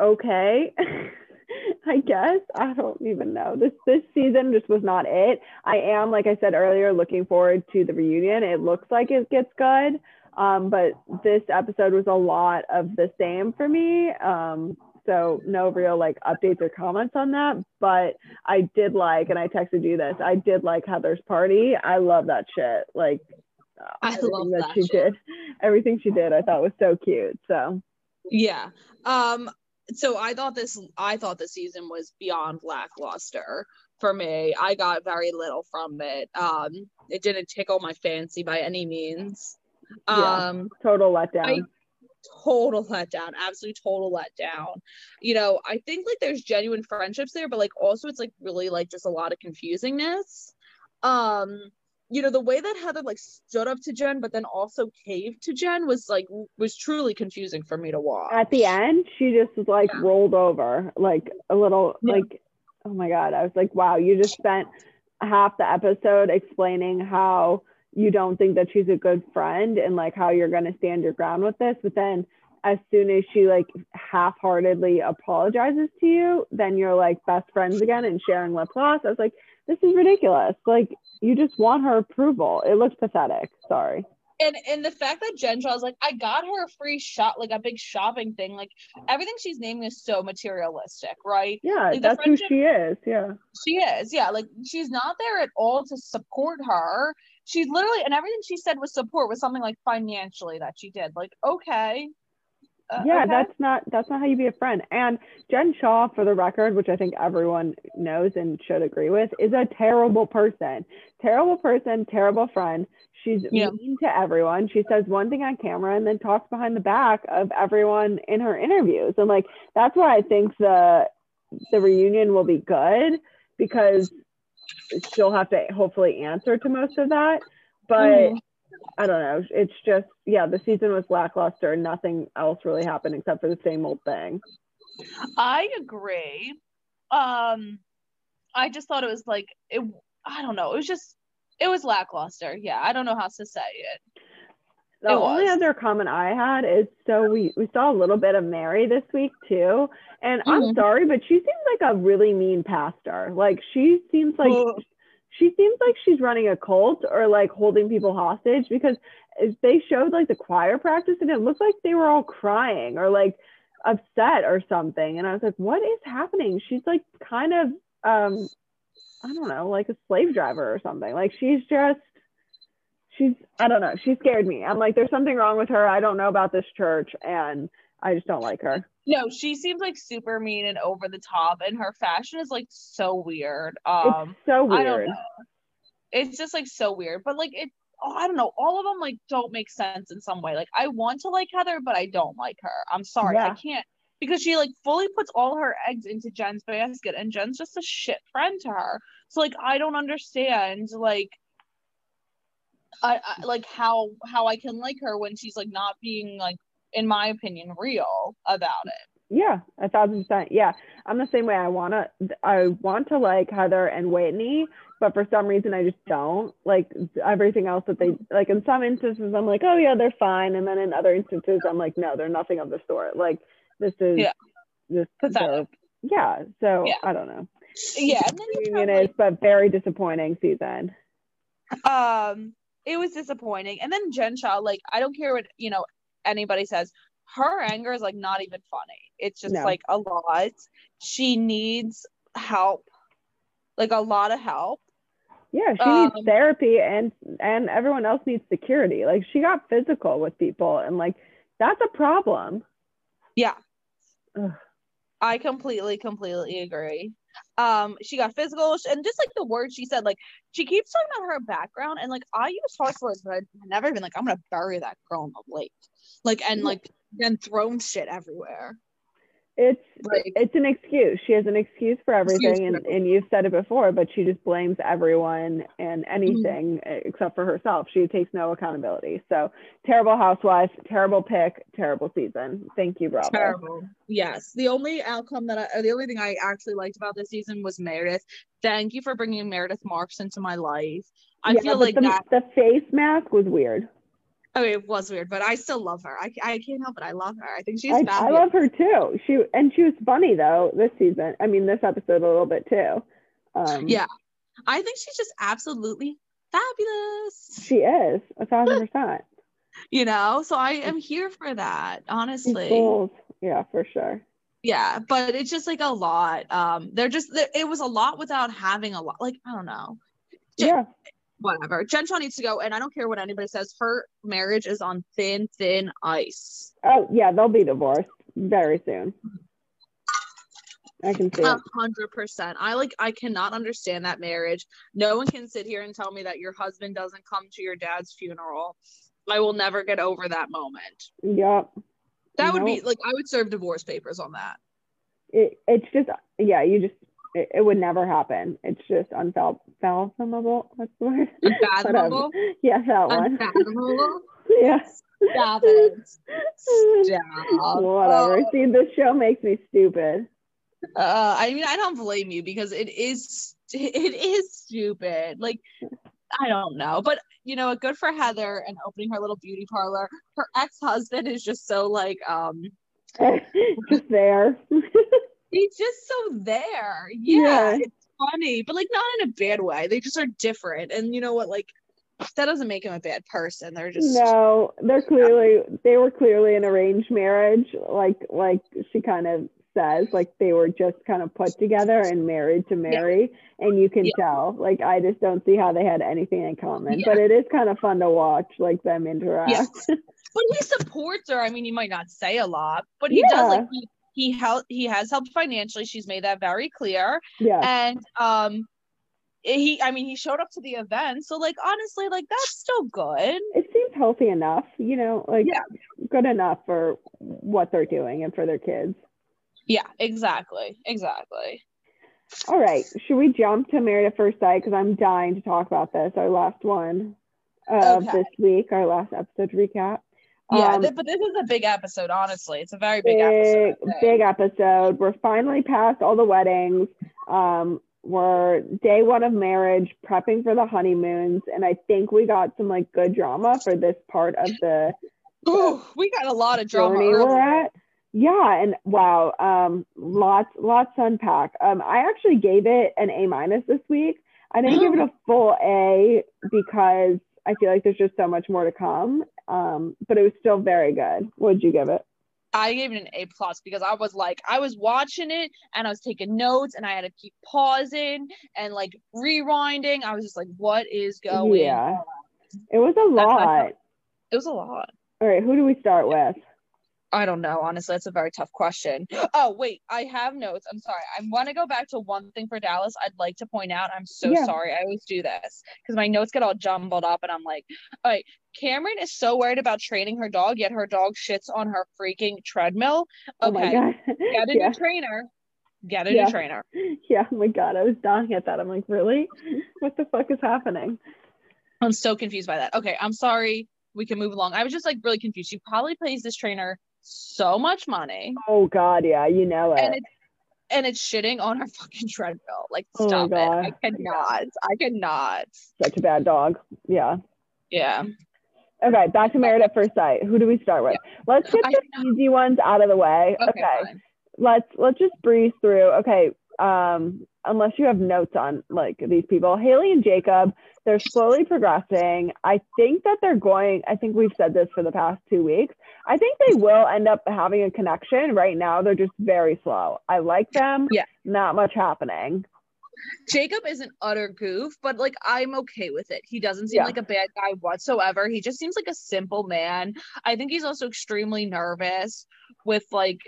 okay. [LAUGHS] [LAUGHS] I guess I don't even know. This this season just was not it. I am, like I said earlier, looking forward to the reunion. It looks like it gets good, um, but this episode was a lot of the same for me. Um, so no real like updates or comments on that. But I did like, and I texted you this. I did like Heather's party. I love that shit. Like I love that, that she shit. did. Everything she did, I thought was so cute. So yeah. Um so I thought this I thought the season was beyond lackluster for me. I got very little from it. Um it didn't tickle my fancy by any means. Yeah, um total letdown. I, total letdown absolute total letdown you know i think like there's genuine friendships there but like also it's like really like just a lot of confusingness um you know the way that heather like stood up to jen but then also caved to jen was like was truly confusing for me to watch at the end she just was like yeah. rolled over like a little yeah. like oh my god i was like wow you just spent half the episode explaining how you don't think that she's a good friend and like how you're going to stand your ground with this but then as soon as she like half-heartedly apologizes to you then you're like best friends again and sharing lip gloss i was like this is ridiculous like you just want her approval. It looks pathetic. Sorry. And and the fact that Jen Shah's like, I got her a free shot, like a big shopping thing. Like everything she's naming is so materialistic, right? Yeah, like, that's who she is. Yeah. She is. Yeah. Like she's not there at all to support her. She's literally and everything she said was support was something like financially that she did. Like, okay, uh, yeah, okay. that's not that's not how you be a friend. And Jen Shah, for the record, which I think everyone knows and should agree with, is a terrible person. Terrible person, terrible friend. She's yeah. mean to everyone. She says one thing on camera and then talks behind the back of everyone in her interviews. And like that's why I think the the reunion will be good because she'll have to hopefully answer to most of that. But mm. I don't know. It's just yeah, the season was lackluster. Nothing else really happened except for the same old thing. I agree. Um, I just thought it was like it. I don't know. It was just it was lackluster. Yeah, I don't know how to say it. The It only was. other comment I had is so we we saw a little bit of Mary this week too, and I'm Mhm. sorry, but she seems like a really mean pastor. Like she seems like Ugh. She seems like she's running a cult or like holding people hostage because they showed like the choir practice and it looked like they were all crying or like upset or something, and I was like, what is happening? She's like kind of um I don't know, like a slave driver or something. Like she's just she's I don't know. She scared me. I'm like, there's something wrong with her. I don't know about this church, and I just don't like her. No, she seems like super mean and over the top, and her fashion is like so weird. Um, it's so I don't weird. It's just like so weird, but like it. Oh, I don't know. All of them like don't make sense in some way. Like I want to like Heather, but I don't like her. I'm sorry, I can't because she like fully puts all her eggs into Jen's basket, and Jen's just a shit friend to her. So like I don't understand like. I, I like how how I can like her when she's like not being like in my opinion real about it. Yeah, a thousand percent. Yeah, I'm the same way. I wanna, I want to like Heather and Whitney, but for some reason I just don't like everything else that they like. In some instances, I'm like, oh yeah, they're fine, and then in other instances, I'm like, no, they're nothing of the sort. Like this is, Yeah. this, Pathetic. yeah. So Yeah. I don't know. Yeah, and then you Reunion have, is, but very disappointing season. um, it was disappointing. And then Jen Shah, like, I don't care what you know anybody says. Her anger is like not even funny. It's just No. like a lot. She needs help, like a lot of help. Yeah, she Um, needs therapy, and and everyone else needs security. Like she got physical with people, and like that's a problem. Yeah, Ugh. I completely, completely agree. Um, she got physical and just like the words she said, like she keeps talking about her background and like I use harsh words, but I've never been like I'm gonna bury that girl in the lake, like and like then thrown shit everywhere. It's Like it's an excuse. She has an excuse for Excuse everything, for and, and you've said it before, but she just blames everyone and mm-hmm. anything except for herself. She takes no accountability. So terrible housewife, terrible pick, terrible season. Thank you, Bravo. terrible. Yes, the only outcome that I, the only thing I actually liked about this season was Meredith. Thank you for bringing Meredith Marks into my life. I Yeah, feel like the, that. the face mask was weird. Okay, it was weird, but I still love her. I, I can't help it. I love her. I think she's I, I love her too. She and she was funny though this season. I mean, this episode a little bit too. Um, Yeah. I think she's just absolutely fabulous. she is a thousand [LAUGHS] percent. You know, so I am here for that, honestly. Yeah, for sure. Yeah, but it's just like a lot. Um, they're just there- it was a lot without having a lot. Like I don't know. Ja- Yeah, Whatever. Jen Shah needs to go, and I don't care what anybody says. Her marriage is on thin, thin ice. Oh yeah, they'll be divorced very soon. I can see A hundred percent. I like. I cannot understand that marriage. No one can sit here and tell me that your husband doesn't come to your dad's funeral. I will never get over that moment. Yep. That would be like I would serve divorce papers on that. It, it's just yeah, you just it, it would never happen. It's just unfathomable. What's the word? Unfathomable. [LAUGHS] Yeah, that one. Unfathomable. [LAUGHS] yeah. Stop it. Stop. Whatever. Oh. See, this show makes me stupid. Uh, I mean, I don't blame you because it is [LAUGHS] it is stupid. Like, I don't know, but you know, good for Heather and opening her little beauty parlor. Her ex husband is just so like, um, just there. He's just so there. Yeah. Yeah, it's funny, but like not in a bad way. They just are different, and you know what? Like, that doesn't make him a bad person. They're just no, they're clearly they were clearly an arranged marriage, like like she kind of says, like they were just kind of put together and married to marry, and you can Yeah. tell. Like I just don't see how they had anything in common, Yeah. but it is kind of fun to watch, like them interact. Yeah. but he supports her. I mean, he might not say a lot, but he Yeah. does. Like he he helped. He has helped financially. She's made that very clear. yeah. and um he i mean he showed up to the event so like honestly like that's still good It seems healthy enough, you know, like Yeah. good enough for what they're doing and for their kids. yeah exactly exactly All right, should we jump to Married at First Sight? Because I'm dying to talk about this. Our last one of Okay. this week, our last episode recap. Yeah Um, th- but this is a big episode honestly it's a very big, big, episode big episode. We're finally past all the weddings. Um, we're day one of marriage, prepping for the honeymoons, and I think we got some like good drama for this part of the. Ooh, we got a lot of drama. We're at. Yeah, and wow, um, lots, lots to unpack. Um, I actually gave it an A minus this week. I didn't give it [GASPS] a full A because I feel like there's just so much more to come. Um, but it was still very good. Did you give it? I gave it an A plus because I was like, I was watching it and I was taking notes and I had to keep pausing and like rewinding. I was just like, what is going yeah. It was a lot. It was a lot. All right, who do we start with? I don't know. Honestly, that's a very tough question. Oh, wait, I have notes. I'm sorry. I want to go back to one thing for Dallas. I'd like to point out. I'm so yeah. sorry. I always do this because my notes get all jumbled up, and I'm like, all right. Kameron is so worried about training her dog, yet her dog shits on her freaking treadmill. Oh okay, oh [LAUGHS] get a yeah. new trainer. Get a yeah. new trainer. [LAUGHS] Yeah. Oh my god, I was dying at that. I'm like, really? What the fuck is happening? I'm so confused by that. Okay, I'm sorry. We can move along. I was just like really confused. She probably pays this trainer so much money. Oh God, yeah, you know it. And it's, and it's shitting on our [LAUGHS] fucking treadmill. Like, oh stop it. I cannot. I cannot. Such a bad dog. Yeah. Yeah. Okay, back to Married at First Sight. Who do we start with? Yeah. Let's get the easy ones out of the way. Okay. okay. Let's let's just breeze through. Okay. Um, unless you have notes on like these people. Haley and Jacob, they're slowly progressing. I think that they're going, I think we've said this for the past two weeks. I think they will end up having a connection. Right now, they're just very slow. I like them. Yeah. Not much happening. Jacob is an utter goof, but like I'm okay with it. He doesn't seem yeah. like a bad guy whatsoever. He just seems like a simple man. I think he's also extremely nervous with like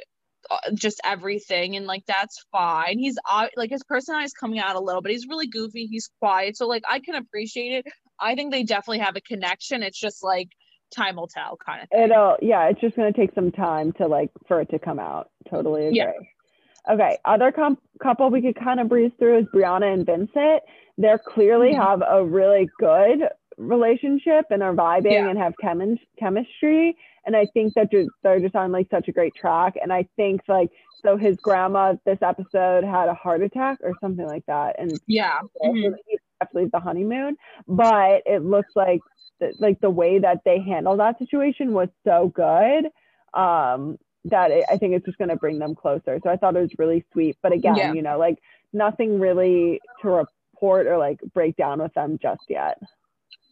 just everything and like that's fine. He's uh, like his personality is coming out a little but he's really goofy. He's quiet. So like i can appreciate it. I think they definitely have a connection. It's just like time will tell kind of thing. it'll yeah it's just going to take some time to like for it to come out. Totally agree. Yeah. okay other com- couple we could kind of breeze through is brianna and vincent. They're clearly mm-hmm. have a really good relationship and are vibing yeah. and have chem- chemistry and I think that they're just on like such a great track. And I think like so his grandma this episode had a heart attack or something like that, and yeah, mm-hmm. definitely the honeymoon. But it looks like like the way that they handled that situation was so good. Um, that it, I think it's just going to bring them closer. So I thought it was really sweet. But again, yeah. you know, like nothing really to report or like break down with them just yet.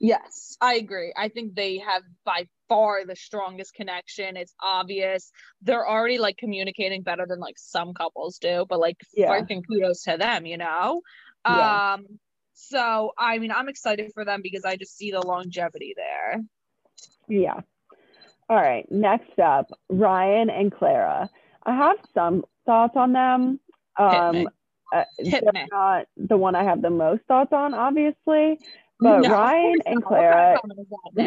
Yes, I agree. I think they have by far the strongest connection. It's obvious. They're already like communicating better than like some couples do, but like yeah. freaking kudos to them, you know? Yeah. Um so I mean I'm excited for them because I just see the longevity there. Yeah. All right. Next up, Ryan and Clara. I have some thoughts on them. Um uh, they're not the one I have the most thoughts on, obviously. But no, Ryan and Clara, [LAUGHS]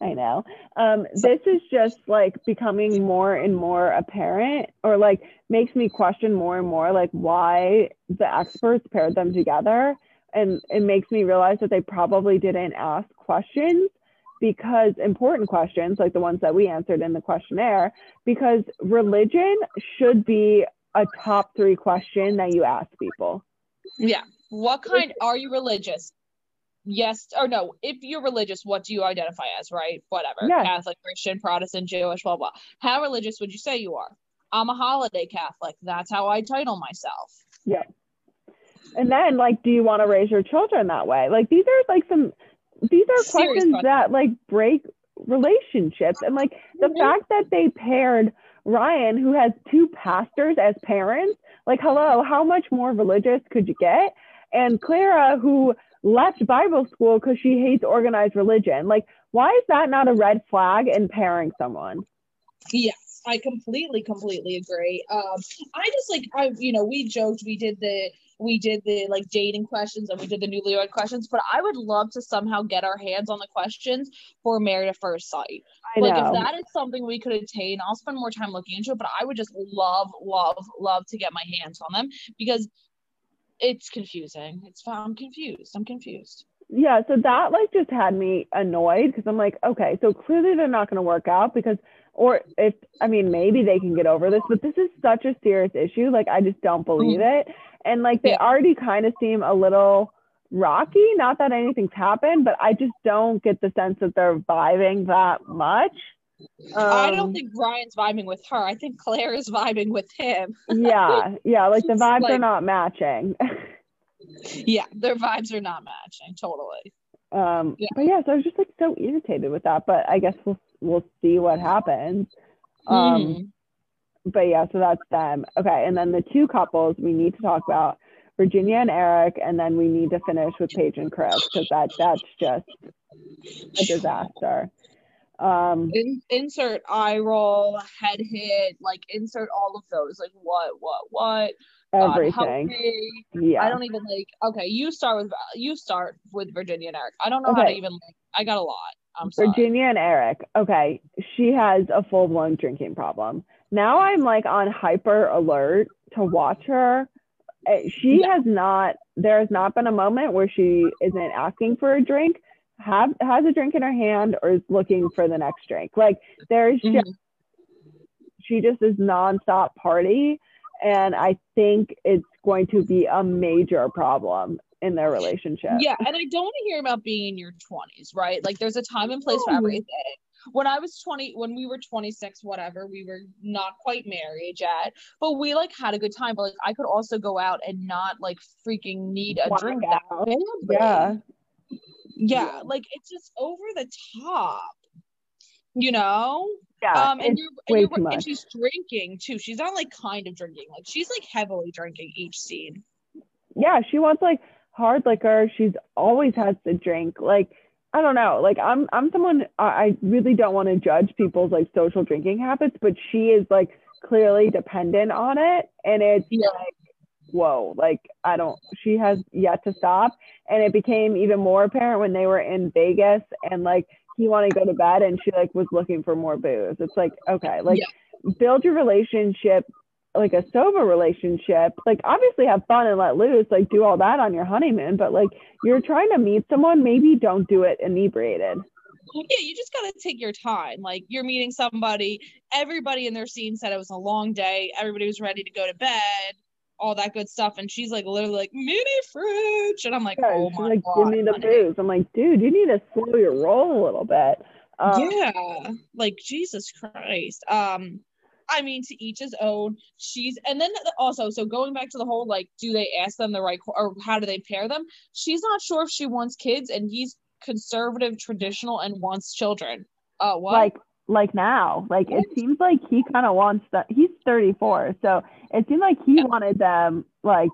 I know. Um, this is just like becoming more and more apparent, or like makes me question more and more, like why the experts paired them together, and it makes me realize that they probably didn't ask questions because important questions like the ones that we answered in the questionnaire because religion should be a top three question that you ask people. Yeah. What kind are you religious yes or no if you're religious what do you identify as right? Whatever. Yes. catholic christian protestant jewish blah blah. How religious would you say you are? I'm a holiday catholic. That's how i title myself. Yeah and then like do you want to raise your children that way? Like these are like some these are questions, questions. that like break relationships. And like the mm-hmm. fact that they paired ryan who has two pastors as parents like hello how much more religious could you get? And clara who left Bible school because she hates organized religion. Like, why is that not a red flag in pairing someone? Yes, I completely, completely agree. Um, I just like I, you know, we joked, we did the we did the like dating questions and we did the newlywed questions, but I would love to somehow get our hands on the questions for married at first sight. I like know. if that is something we could attain, I'll spend more time looking into it. But I would just love, love, love to get my hands on them because it's confusing. It's I'm confused. I'm confused. Yeah, so that like just had me annoyed because I'm like, okay, so clearly they're not going to work out because or if I mean maybe they can get over this, but this is such a serious issue. Like I just don't believe mm-hmm. it. And like they already kind of seem a little rocky. Not that anything's happened, but I just don't get the sense that they're vibing that much. Um, I don't um, think Ryan's vibing with her. I think Claire is vibing with him. yeah, [LAUGHS] yeah, like the vibes like, are not matching. [LAUGHS] yeah, their vibes are not matching totally. Um, yeah. but yeah, so I was just like so irritated with that. But I guess we'll we'll see what happens. Um, mm. but yeah, so that's them. Okay, and then the two couples we need to talk about Virginia and Eric, and then we need to finish with Paige and Chris because that that's just a disaster. Um, In, insert eye roll, head hit, like insert all of those. Like what, what, what? Everything. yeah. I don't even like. Okay, you start with you start with Virginia and Eric. I don't know okay. how to even. Like, I got a lot. I'm sorry. Virginia and Eric. Okay, she has a full blown drinking problem. Now I'm like on hyper alert to watch her. Eh, she yeah. has not. There has not been a moment where she isn't asking for a drink have has a drink in her hand or is looking for the next drink. Like there's mm-hmm. just she just is nonstop party. And I think it's going to be a major problem in their relationship. Yeah. And I don't want to hear about being in your 20s, right? Like there's a time and place for everything. When I was 20, when we were 26, whatever, we were not quite married yet, but we like had a good time. But like I could also go out and not like freaking need a drink that Yeah yeah like it's just over the top you know? Yeah um and you're, and, you're, and she's drinking too. She's not like kind of drinking. Like she's like heavily drinking each scene. Yeah she wants like hard liquor. She's always has to drink. Like I don't know. Like I'm I'm someone I really don't want to judge people's like social drinking habits, but she is like clearly dependent on it. And it's yeah. like whoa, like I don't, she has yet to stop. And it became even more apparent when they were in Vegas and like he wanted to go to bed and she like was looking for more booze. It's like, okay, like yeah. build your relationship like a sober relationship. Like obviously have fun and let loose, like do all that on your honeymoon, but like you're trying to meet someone, maybe don't do it inebriated yeah, you just got to take your time. Like you're meeting somebody, everybody in their scene said it was a long day. Everybody was ready to go to bed all that good stuff. And she's like literally like mini fridge. And I'm like, yeah, oh my like, God, give me the honey. booze. I'm like, dude, you need to slow your roll a little bit. Um, yeah, like Jesus Christ. Um, I mean, to each his own. She's and then also, so going back to the whole like, do they ask them the right or how do they pair them? She's not sure if she wants kids, and he's conservative, traditional, and wants children. Uh, what? Like like now. Like it seems like he kind of wants that. He's 34, so it seemed like he yeah. wanted them like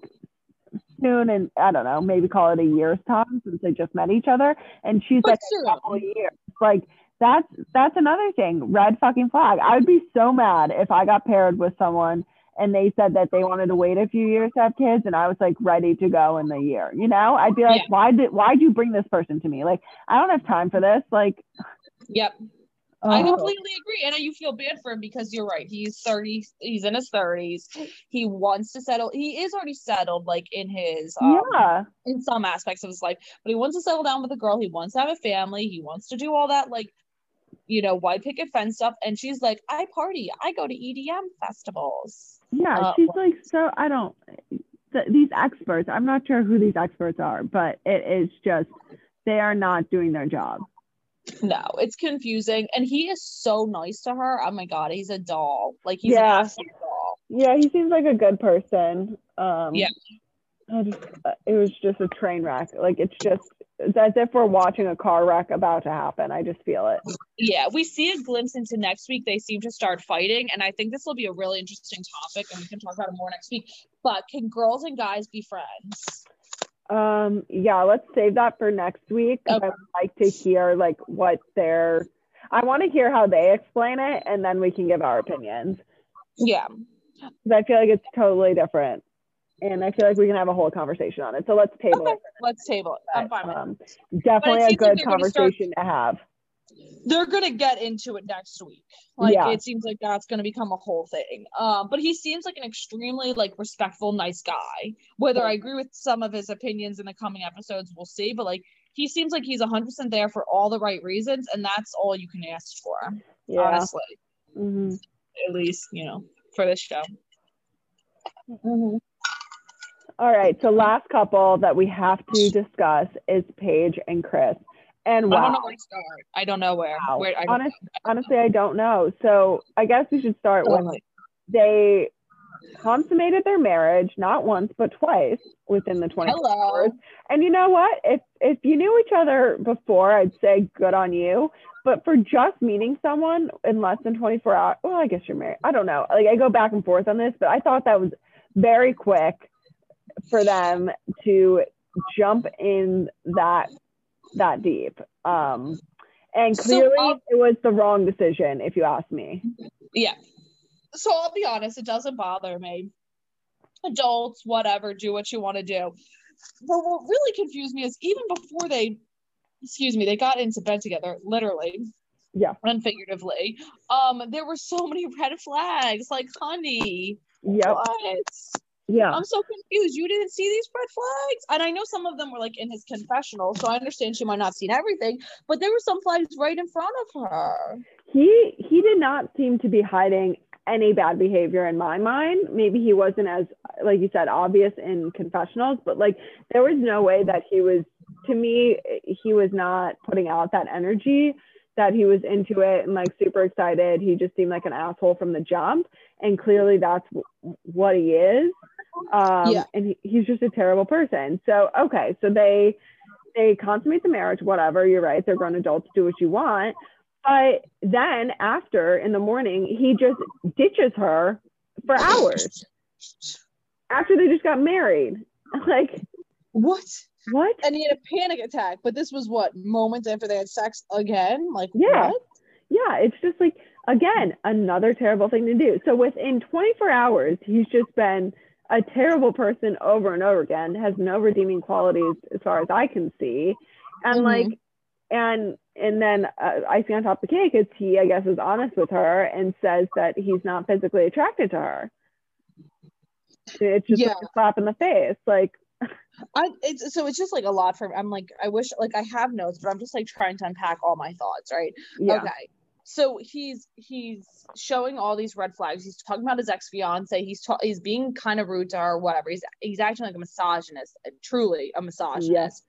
soon, and I don't know, maybe call it a year's time since they just met each other. And she's but like a couple years. Like that's that's another thing. Red fucking flag. I would be so mad if I got paired with someone and they said that they wanted to wait a few years to have kids and I was like ready to go in the year. You know, I'd be like, yeah. why did why'd you bring this person to me? Like, I don't have time for this. Like Yep. Oh. I completely agree. And you feel bad for him because you're right. He's 30, he's in his 30s. He wants to settle. He is already settled, like in his, um, yeah, in some aspects of his life, but he wants to settle down with a girl. He wants to have a family. He wants to do all that, like, you know, white picket fence stuff. And she's like, I party, I go to EDM festivals. Yeah, uh, she's like, so I don't, th- these experts, I'm not sure who these experts are, but it is just, they are not doing their job no, it's confusing. And he is so nice to her. Oh my god, he's a doll. Like he's yeah. doll. Yeah, he seems like a good person. Um yeah. Just, it was just a train wreck. Like it's just it's as if we're watching a car wreck about to happen. I just feel it. Yeah, we see a glimpse into next week. They seem to start fighting, and I think this will be a really interesting topic, and we can talk about it more next week. But can girls and guys be friends? Um, yeah, let's save that for next week. Okay. I would like to hear like what their I want to hear how they explain it and then we can give our opinions. Yeah. Because I feel like it's totally different. And I feel like we can have a whole conversation on it. So let's table okay. it. Let's table it. Um, definitely a good like conversation start- to have they're gonna get into it next week. Like yeah. it seems like that's gonna become a whole thing. Um, but he seems like an extremely like respectful, nice guy. Whether I agree with some of his opinions in the coming episodes, we'll see. But like he seems like he's hundred percent there for all the right reasons, and that's all you can ask for. Yeah. Honestly. Mhm. At least, you know, for this show. Mm-hmm. All right. So last couple that we have to discuss is Paige and Chris. And I don't know where to start. I don't know where. wow. where I Honest, honestly, I don't know. So I guess we should start with know. they consummated their marriage not once but twice within the 24 Hello. hours. And you know what? If if you knew each other before, I'd say good on you. But for just meeting someone in less than 24 hours, well, I guess you're married. I don't know. Like I go back and forth on this, but I thought that was very quick for them to jump in that that deep. Um and So, clearly um, it was the wrong decision, if you ask me. Yeah. So I'll be honest, it doesn't bother me. Adults, whatever, do what you want to do. But what really confused me is even before they, excuse me, they got into bed together, literally Yeah. and figuratively, um, there were so many red flags. Like, honey, Yep. Yeah. I'm so confused. You didn't see these red flags? And I know some of them were like in his confessional, so I understand she might not have seen everything, but there were some flags right in front of her. he he did not seem to be hiding any bad behavior in my mind maybe he wasn't as like you said obvious in confessionals but like there was no way that he was to me he was not putting out that energy that he was into it and like super excited he just seemed like an asshole from the jump and clearly that's what he is um Yeah. and he, he's just a terrible person so okay so they they consummate the marriage whatever you're right they're grown adults do what you want but then after in the morning, he just ditches her for hours after they just got married. [LAUGHS] Like, What? what? And he had a panic attack, but this was what moments after they had sex again? Like, Yeah. what? Yeah, it's just like, again, another terrible thing to do. So within 24 hours, he's just been a terrible person over and over again, has no redeeming qualities as far as I can see. And Mhm. like, and and then uh, icing on top of the cake is he, I guess, is honest with her and says that he's not physically attracted to her. It's just like a slap in the face. Like, [LAUGHS] I it's so it's just like a lot for me. I'm like, I wish like I have notes, but I'm just like trying to unpack all my thoughts, right? yeah, Okay. So he's he's showing all these red flags. He's talking about his ex fiance. He's ta- he's being kind of rude to her, whatever. He's he's acting like a misogynist, truly a misogynist. Yes.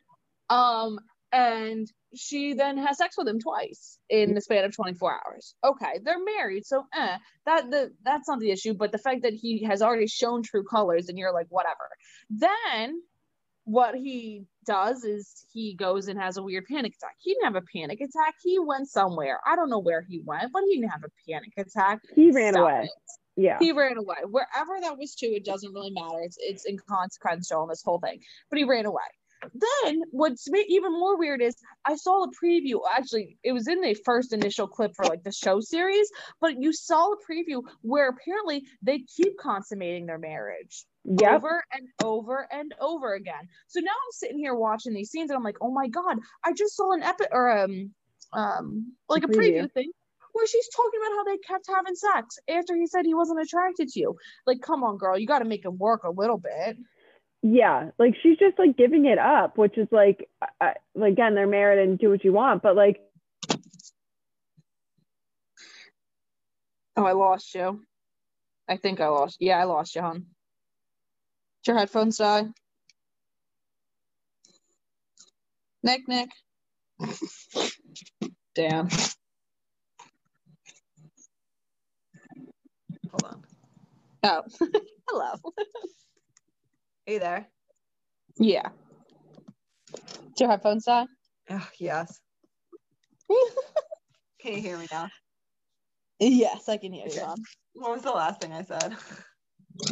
Um, and she then has sex with him twice in the span of 24 hours. Okay, they're married, so eh, that the that's not the issue. But the fact that he has already shown true colors, and you're like, whatever. Then what he does is he goes and has a weird panic attack. He didn't have a panic attack. He went somewhere. I don't know where he went, but he didn't have a panic attack. he ran Stop away. it. Yeah, He ran away. Wherever that was to, it doesn't really matter. It's it's inconsequential in this whole thing. But he ran away. Then what's even more weird is I saw a preview. Actually, it was in the first initial clip for like the show series, but you saw a preview where apparently they keep consummating their marriage yep, over and over and over again. So now I'm sitting here watching these scenes and I'm like, oh my god, I just saw an epi or um um like a preview. preview. thing where she's talking about how they kept having sex after he said he wasn't attracted to you. Like, come on, girl, you got to make him work a little bit. Yeah. Like she's just like giving it up, which is like, I, I- again, they're married and do what you want, but like, Oh, I lost you. I think I lost. Yeah, I lost you, hon. Did your headphones die? Nick, Nick. Damn. Hold on. Oh, [LAUGHS] hello. [LAUGHS] Are you there? Yeah. Did your headphones on? Oh, yes. [LAUGHS] Can you hear me now? yes, I can hear you. Okay. What was the last thing I said?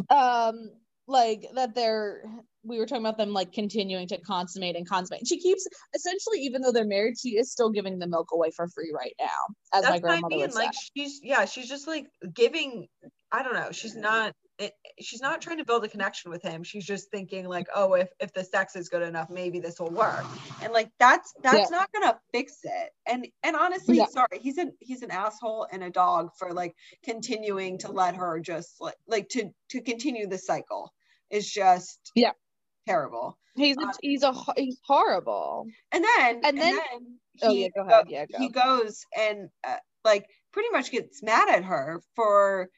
um like that they're we were talking about them like continuing to consummate and consummate. She keeps essentially, even though they're married, she is still giving the milk away for free right now, as my That's what I grandmother mean. would Like say. she's yeah, she's just like giving. I don't know. She's not. It, she's not trying to build a connection with him. She's just thinking like, oh, if if the sex is good enough, maybe this will work. And like that's that's not gonna fix it. And and honestly, Yeah. sorry, he's an he's an asshole and a dog for like continuing to let her just like like to to continue the cycle is just Yeah. terrible. He's a, Uh, he's a he's horrible. And then And then- Oh, he yeah, go go- ahead. Yeah, go. he goes and uh, like pretty much gets mad at her for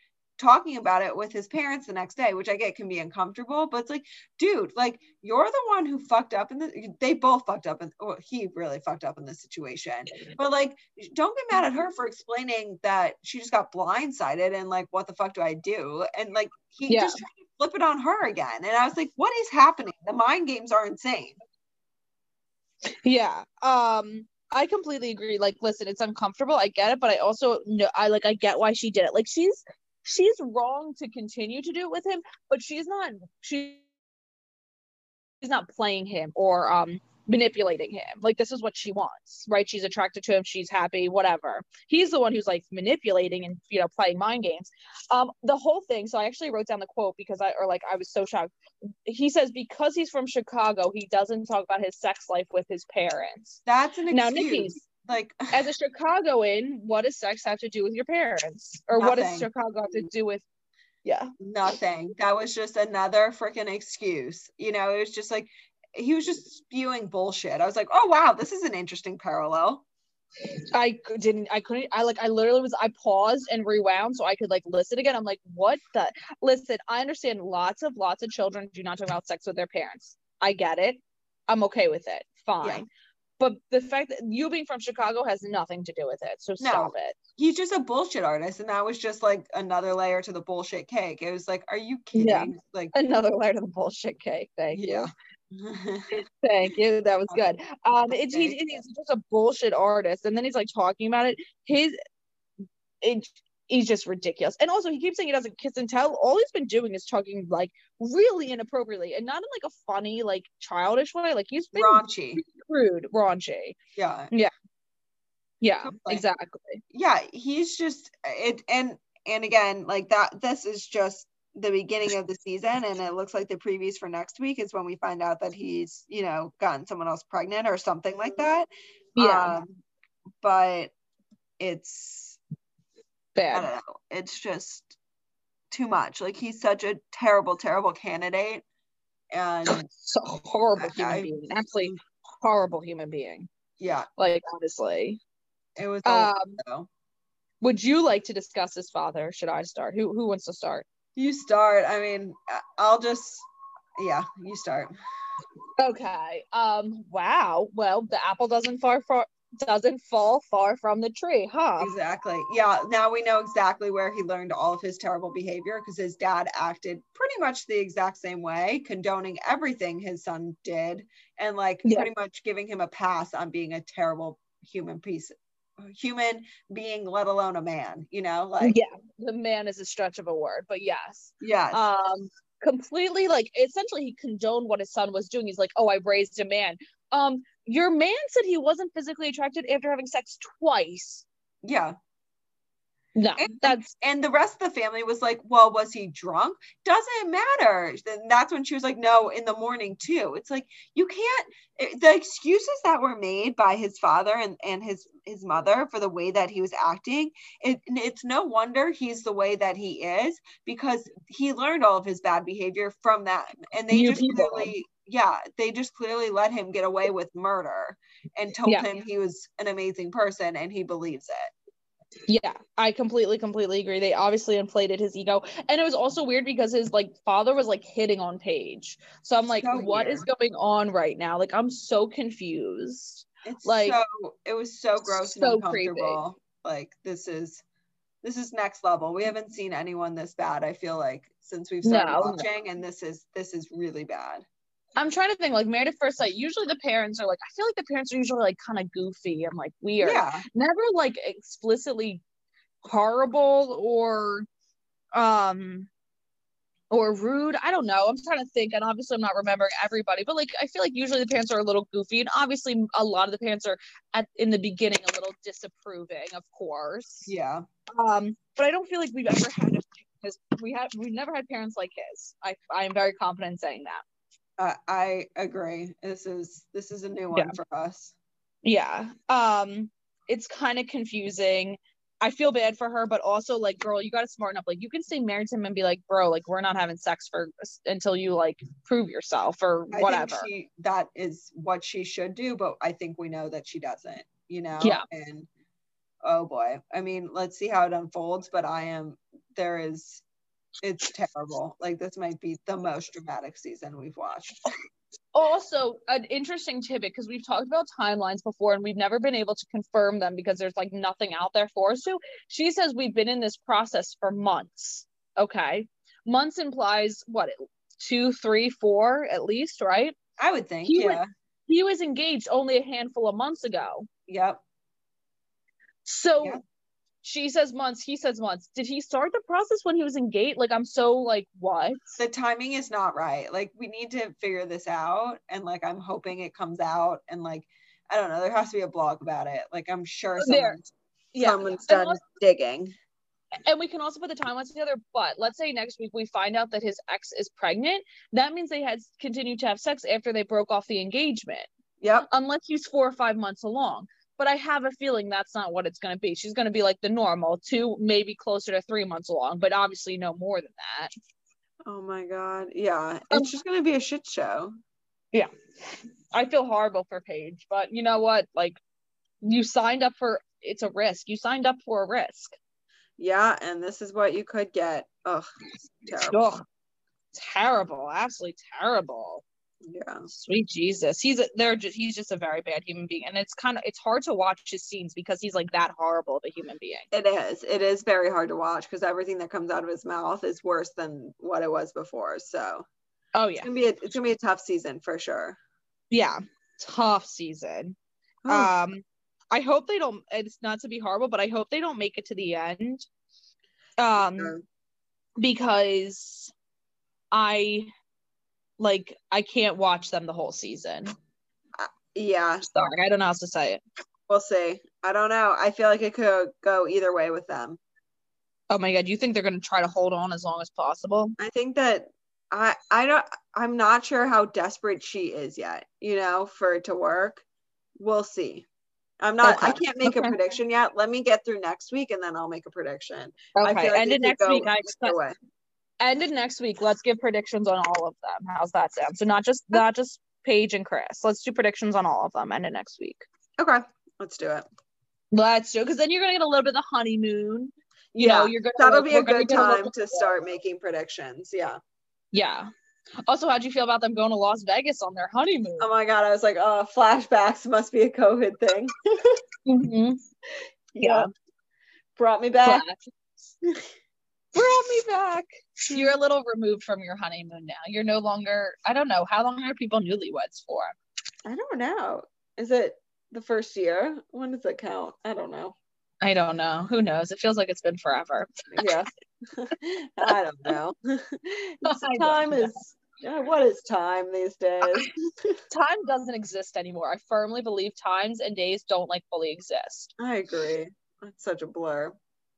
talking about it with his parents the next day, which I get can be uncomfortable, but it's like, dude, like you're the one who fucked up in the they both fucked up and well, he really fucked up in this situation. But like don't be mad at her for explaining that she just got blindsided and like what the fuck do I do? And like he yeah. just tried to flip it on her again. And I was like, what is happening? The mind games are insane. Yeah. Um I completely agree. Like, listen, it's uncomfortable. I get it, but I also know I like I get why she did it. Like, she's she's wrong to continue to do it with him, but she's not she's not playing him or um manipulating him. Like this is what she wants, right? She's attracted to him, she's happy, whatever. He's the one who's like manipulating and you know playing mind games. Um the whole thing, so I actually wrote down the quote because I or like I was so shocked. He says because he's from Chicago, he doesn't talk about his sex life with his parents. That's an excuse. Now Niki's like [LAUGHS] as a Chicagoan, what does sex have to do with your parents? Or nothing. what does Chicago have to do with yeah. Nothing. That was just another freaking excuse. You know, it was just like he was just spewing bullshit. I was like, oh wow, this is an interesting parallel. I didn't, I couldn't, I like, I literally was, I paused and rewound so I could like listen again. I'm like, what the? Listen, I understand lots of, lots of children do not talk about sex with their parents. I get it. I'm okay with it. Fine. Yeah. But the fact that you being from Chicago has nothing to do with it. So stop it. He's just a bullshit artist. And that was just like another layer to the bullshit cake. It was like, are you kidding? Yeah. Like another layer to the bullshit cake. Thank yeah. you. [LAUGHS] Thank you. That was good. Um, [LAUGHS] it's he's, he's just a bullshit artist, and then he's like talking about it. His it he's just ridiculous. And also, he keeps saying he doesn't kiss and tell. All he's been doing is talking like really inappropriately, and not in like a funny, like childish way. Like he's been raunchy, rude, raunchy. Yeah, yeah, yeah, exactly. Yeah, he's just it, and and again, like that. This is just the beginning of the season, and it looks like the previews for next week is when we find out that he's, you know, gotten someone else pregnant or something like that. Yeah, um, but it's bad. I don't know. It's just too much. Like he's such a terrible, terrible candidate. And [LAUGHS] so horrible human I, being. Absolutely horrible human being. Yeah. Like honestly. It was um, would you like to discuss his father? Should I start? Who who wants to start? You start. I mean, I'll just yeah, you start. Okay. Um wow. Well, the apple doesn't far far doesn't fall far from the tree, huh? Exactly. Yeah. Now we know exactly where he learned all of his terrible behavior because his dad acted pretty much the exact same way, condoning everything his son did and like yeah. pretty much giving him a pass on being a terrible human piece human being let alone a man you know like yeah the man is a stretch of a word but yes yes um completely like essentially he condoned what his son was doing he's like oh i raised a man um your man said he wasn't physically attracted after having sex twice. Yeah. No, and, that's and the rest of the family was like, well, was he drunk? Doesn't matter. Then that's when she was like, no, in the morning too. It's like you can't. Eh, the excuses that were made by his father and and his his mother for the way that he was acting, it, it's no wonder he's the way that he is because he learned all of his bad behavior from that, and they just people. clearly yeah, they just clearly let him get away with murder and told yeah. him he was an amazing person and he believes it. Yeah, I completely, completely agree. They obviously inflated his ego. And it was also weird because his like father was like hitting on Paige. So I'm like, so what weird. is going on right now? Like I'm so confused. It's like so it was so gross so and uncomfortable. Creepy. Like this is this is next level. We haven't seen anyone this bad, I feel like, since we've started no, watching, no. and this is this is really bad. I'm trying to think like married at first sight. Usually the parents are like, I feel like the parents are usually like kind of goofy and like weird. Yeah. Never like explicitly horrible or um or rude. I don't know. I'm trying to think, and obviously I'm not remembering everybody, but like I feel like usually the parents are a little goofy, and obviously a lot of the parents are at in the beginning a little disapproving, of course. Yeah. Um, but I don't feel like we've ever had his we have we've never had parents like his. I I am very confident saying that. Uh, I agree. This is this is a new one yeah. for us. Yeah. Um, it's kind of confusing. I feel bad for her, but also like, girl, you got to smarten up. Like, you can stay married to him and be like, bro, like, we're not having sex for until you like prove yourself or whatever. She, that is what she should do, but I think we know that she doesn't. You know. Yeah. And oh boy. I mean, let's see how it unfolds, but I am there is it's terrible. Like this might be the most dramatic season we've watched. Also, an interesting tidbit because we've talked about timelines before and we've never been able to confirm them because there's like nothing out there for us to. She says we've been in this process for months. Okay. Months implies what, two, three, four at least, right? I would think, He yeah. was- He was engaged only a handful of months ago. Yep. So Yeah. She says months, he says months. Did he start the process when he was engaged? Like, I'm so like, what? The timing is not right. Like we need to figure this out and like I'm hoping it comes out and like I don't know, there has to be a blog about it. Like I'm sure someone's, Yeah. someone's done also- digging. and we can also put the timelines together but let's say next week we find out that his ex is pregnant that means they had continued to have sex after they broke off the engagement Yep. unless he's four or five months along but i have a feeling that's not what it's going to be she's going to be like the normal two maybe closer to three months along but obviously no more than that Oh my god. Yeah. Um, It's just gonna be a shit show. Yeah. I feel horrible for paige but you know what like you signed up for it's a risk you signed up for a risk Yeah, and this is what you could get. Ugh, terrible. Ugh. terrible absolutely terrible Yeah. Sweet Jesus, he's a, they're just he's just a very bad human being, and it's kind of it's hard to watch his scenes because he's like that horrible of a human being. It is. It is very hard to watch because everything that comes out of his mouth is worse than what it was before. So Oh it's yeah, gonna be a, it's gonna be a tough season for sure. yeah, tough season. Um, I hope they don't. It's not to be horrible, but I hope they don't make it to the end. Um, Sure. because I like I can't watch them the whole season. Uh, yeah, Sorry, I don't know how to say it. we'll see. I don't know. I feel like it could go either way with them. Oh my god, you think they're gonna try to hold on as long as possible? I think that I I don't I'm not sure how desperate she is yet, you know, for it to work. We'll see. I'm not I can't make Okay. a prediction yet. Let me get through next week and then I'll make a prediction. I Okay, feel like end it of could next week. I expect way. End of next week. Let's give predictions on all of them. How's that sound? So not just not just Paige and Chris. Let's do predictions on all of them. End of next week. Okay, let's do it. Let's do it. because then you're gonna get a little bit of the honeymoon. You know, you're gonna That'll like, be a we're gonna good little time to start making predictions. Yeah. Yeah. Also, how'd you feel about them going to Las Vegas on their honeymoon? Oh my god, I was like, oh, flashbacks must be a COVID thing. [LAUGHS] Mhm. Yeah. Brought me back. [LAUGHS] Brought me back. You're a little removed from your honeymoon now. You're no longer. I don't know how long are people newlyweds for. I don't know. Is it the first year? When does it count? I don't know. I don't know. Who knows? It feels like it's been forever. Yeah. [LAUGHS] [LAUGHS] I don't know. [LAUGHS] It's- I don't time know. is what is time these days? time doesn't exist anymore. I firmly believe times and days don't like fully exist. I agree. It's such a blur.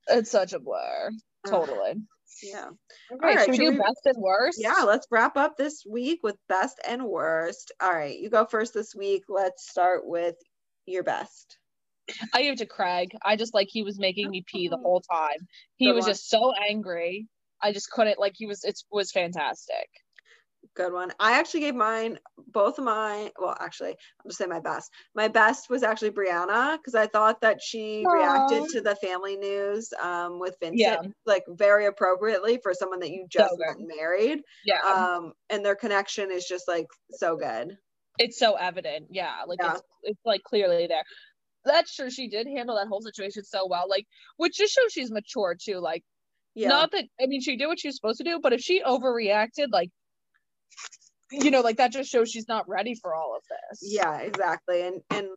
It's such a blur. Totally. yeah. Okay, right, should we do we- best and worst? Yeah, let's wrap up this week with best and worst. All right, you go first this week. Let's start with your best. I give it to Craig. I just like he was making me pee the oh. whole time. He Good was one. just so angry. I just couldn't like he was it was fantastic. Good one. I actually gave mine, both of mine. Well, actually, I'll just say my best. My best was actually Brianna because I thought that she Aw. reacted to the family news um, with Vincent Yeah. like very appropriately for someone that you just good. gotten married. Yeah. Um, and their connection is just like so good. it's so evident. Yeah. Like Yeah. it's it's like clearly there. That's true. She did handle that whole situation so well. Like, which just shows she's mature too. Like, Yeah. not that I mean she did what she was supposed to do, but if she overreacted, like you know, like that just shows she's not ready for all of this. yeah, exactly. And and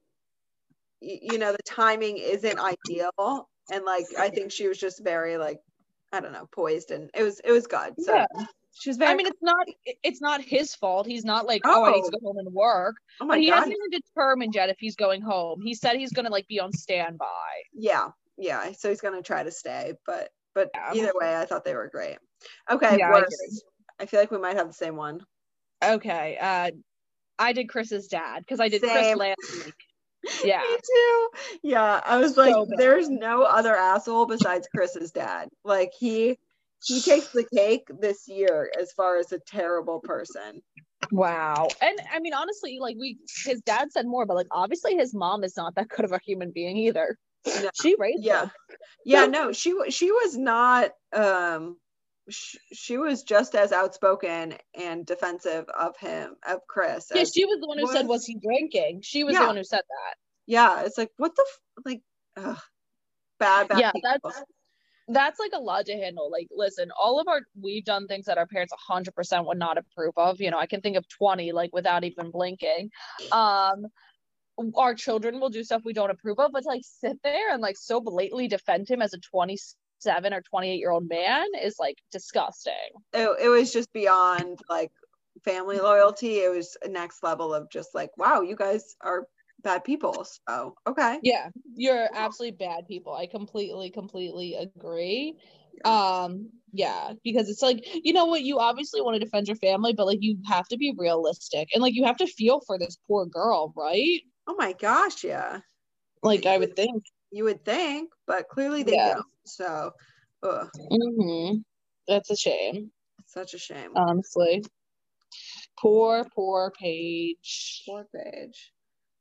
you know the timing isn't ideal. And like I think she was just very like I don't know poised and it was it was good. So Yeah. she was very. I mean, it's not it's not his fault. He's not like, oh, I need to Oh. go home and work. oh But my he god. hasn't even determined yet if he's going home. He said he's gonna like be on standby. yeah yeah so he's gonna try to stay but but Yeah. either way i thought they were great okay Yeah, worst I, feel like we might have the same one Okay. Uh I did Chris's dad because I did Chris Same. last [LAUGHS] week. Yeah. me too yeah i was like bad. there's no other asshole besides chris's dad like he he takes the cake this year as far as a terrible person Wow. And I mean honestly, like we his dad said more, but like obviously his mom is not that good of a human being either. No. She raised yeah him. yeah no she she was not um sh- she was just as outspoken and defensive of him of chris Yeah, she was the one who said, was- "Was he drinking?" She was Yeah. the one who said that. yeah it's like what the f- like ugh, bad bad Yeah, people. that's that's like a lot to handle. Like, listen, all of our we've done things that our parents 100% would not approve of. You know, I can think of 20 like without even blinking. Um, our children will do stuff we don't approve of, but to like sit there and like so blatantly defend him as a 27 or 28 year old man is like disgusting. it, it was just beyond like family loyalty it was a next level of just like wow you guys are bad people so okay Yeah, you're absolutely bad people. I completely, completely agree. Um, yeah, because it's like, you know what, you obviously want to defend your family, but like you have to be realistic and like you have to feel for this poor girl, right? oh my gosh yeah Like I would think. You would think but clearly they Yeah. don't so ugh, hmm That's a shame, such a shame honestly. Poor, poor Paige. Poor Paige.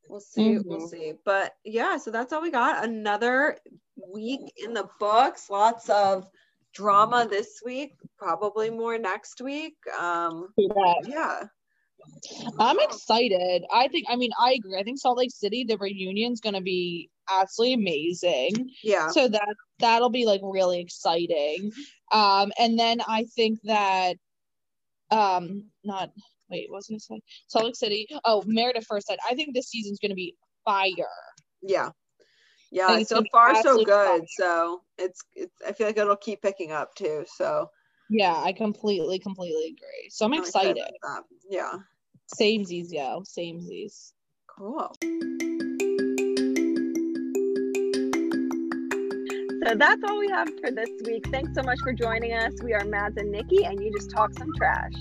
We'll see. We'll Mhm. see. But yeah, so that's all we got. Another week in the books. Lots of drama this week. Probably more next week. Um, Yeah. yeah. I'm excited. I think, I mean, I agree. I think Salt Lake City, the reunion's going to be absolutely amazing. Yeah. so that that'll be like really exciting um and then i think that um not wait what was i gonna say salt lake city oh married at first sight i think this season's gonna be fire Yeah. Yeah. So far, so good. fire. So it's, it's, I feel like it'll keep picking up too. So yeah i completely completely agree so i'm I'm excited that. Yeah. samesies yo samesies Cool. So that's all we have for this week. Thanks so much for joining us. We are Mads and Niki, and you just talk some trash.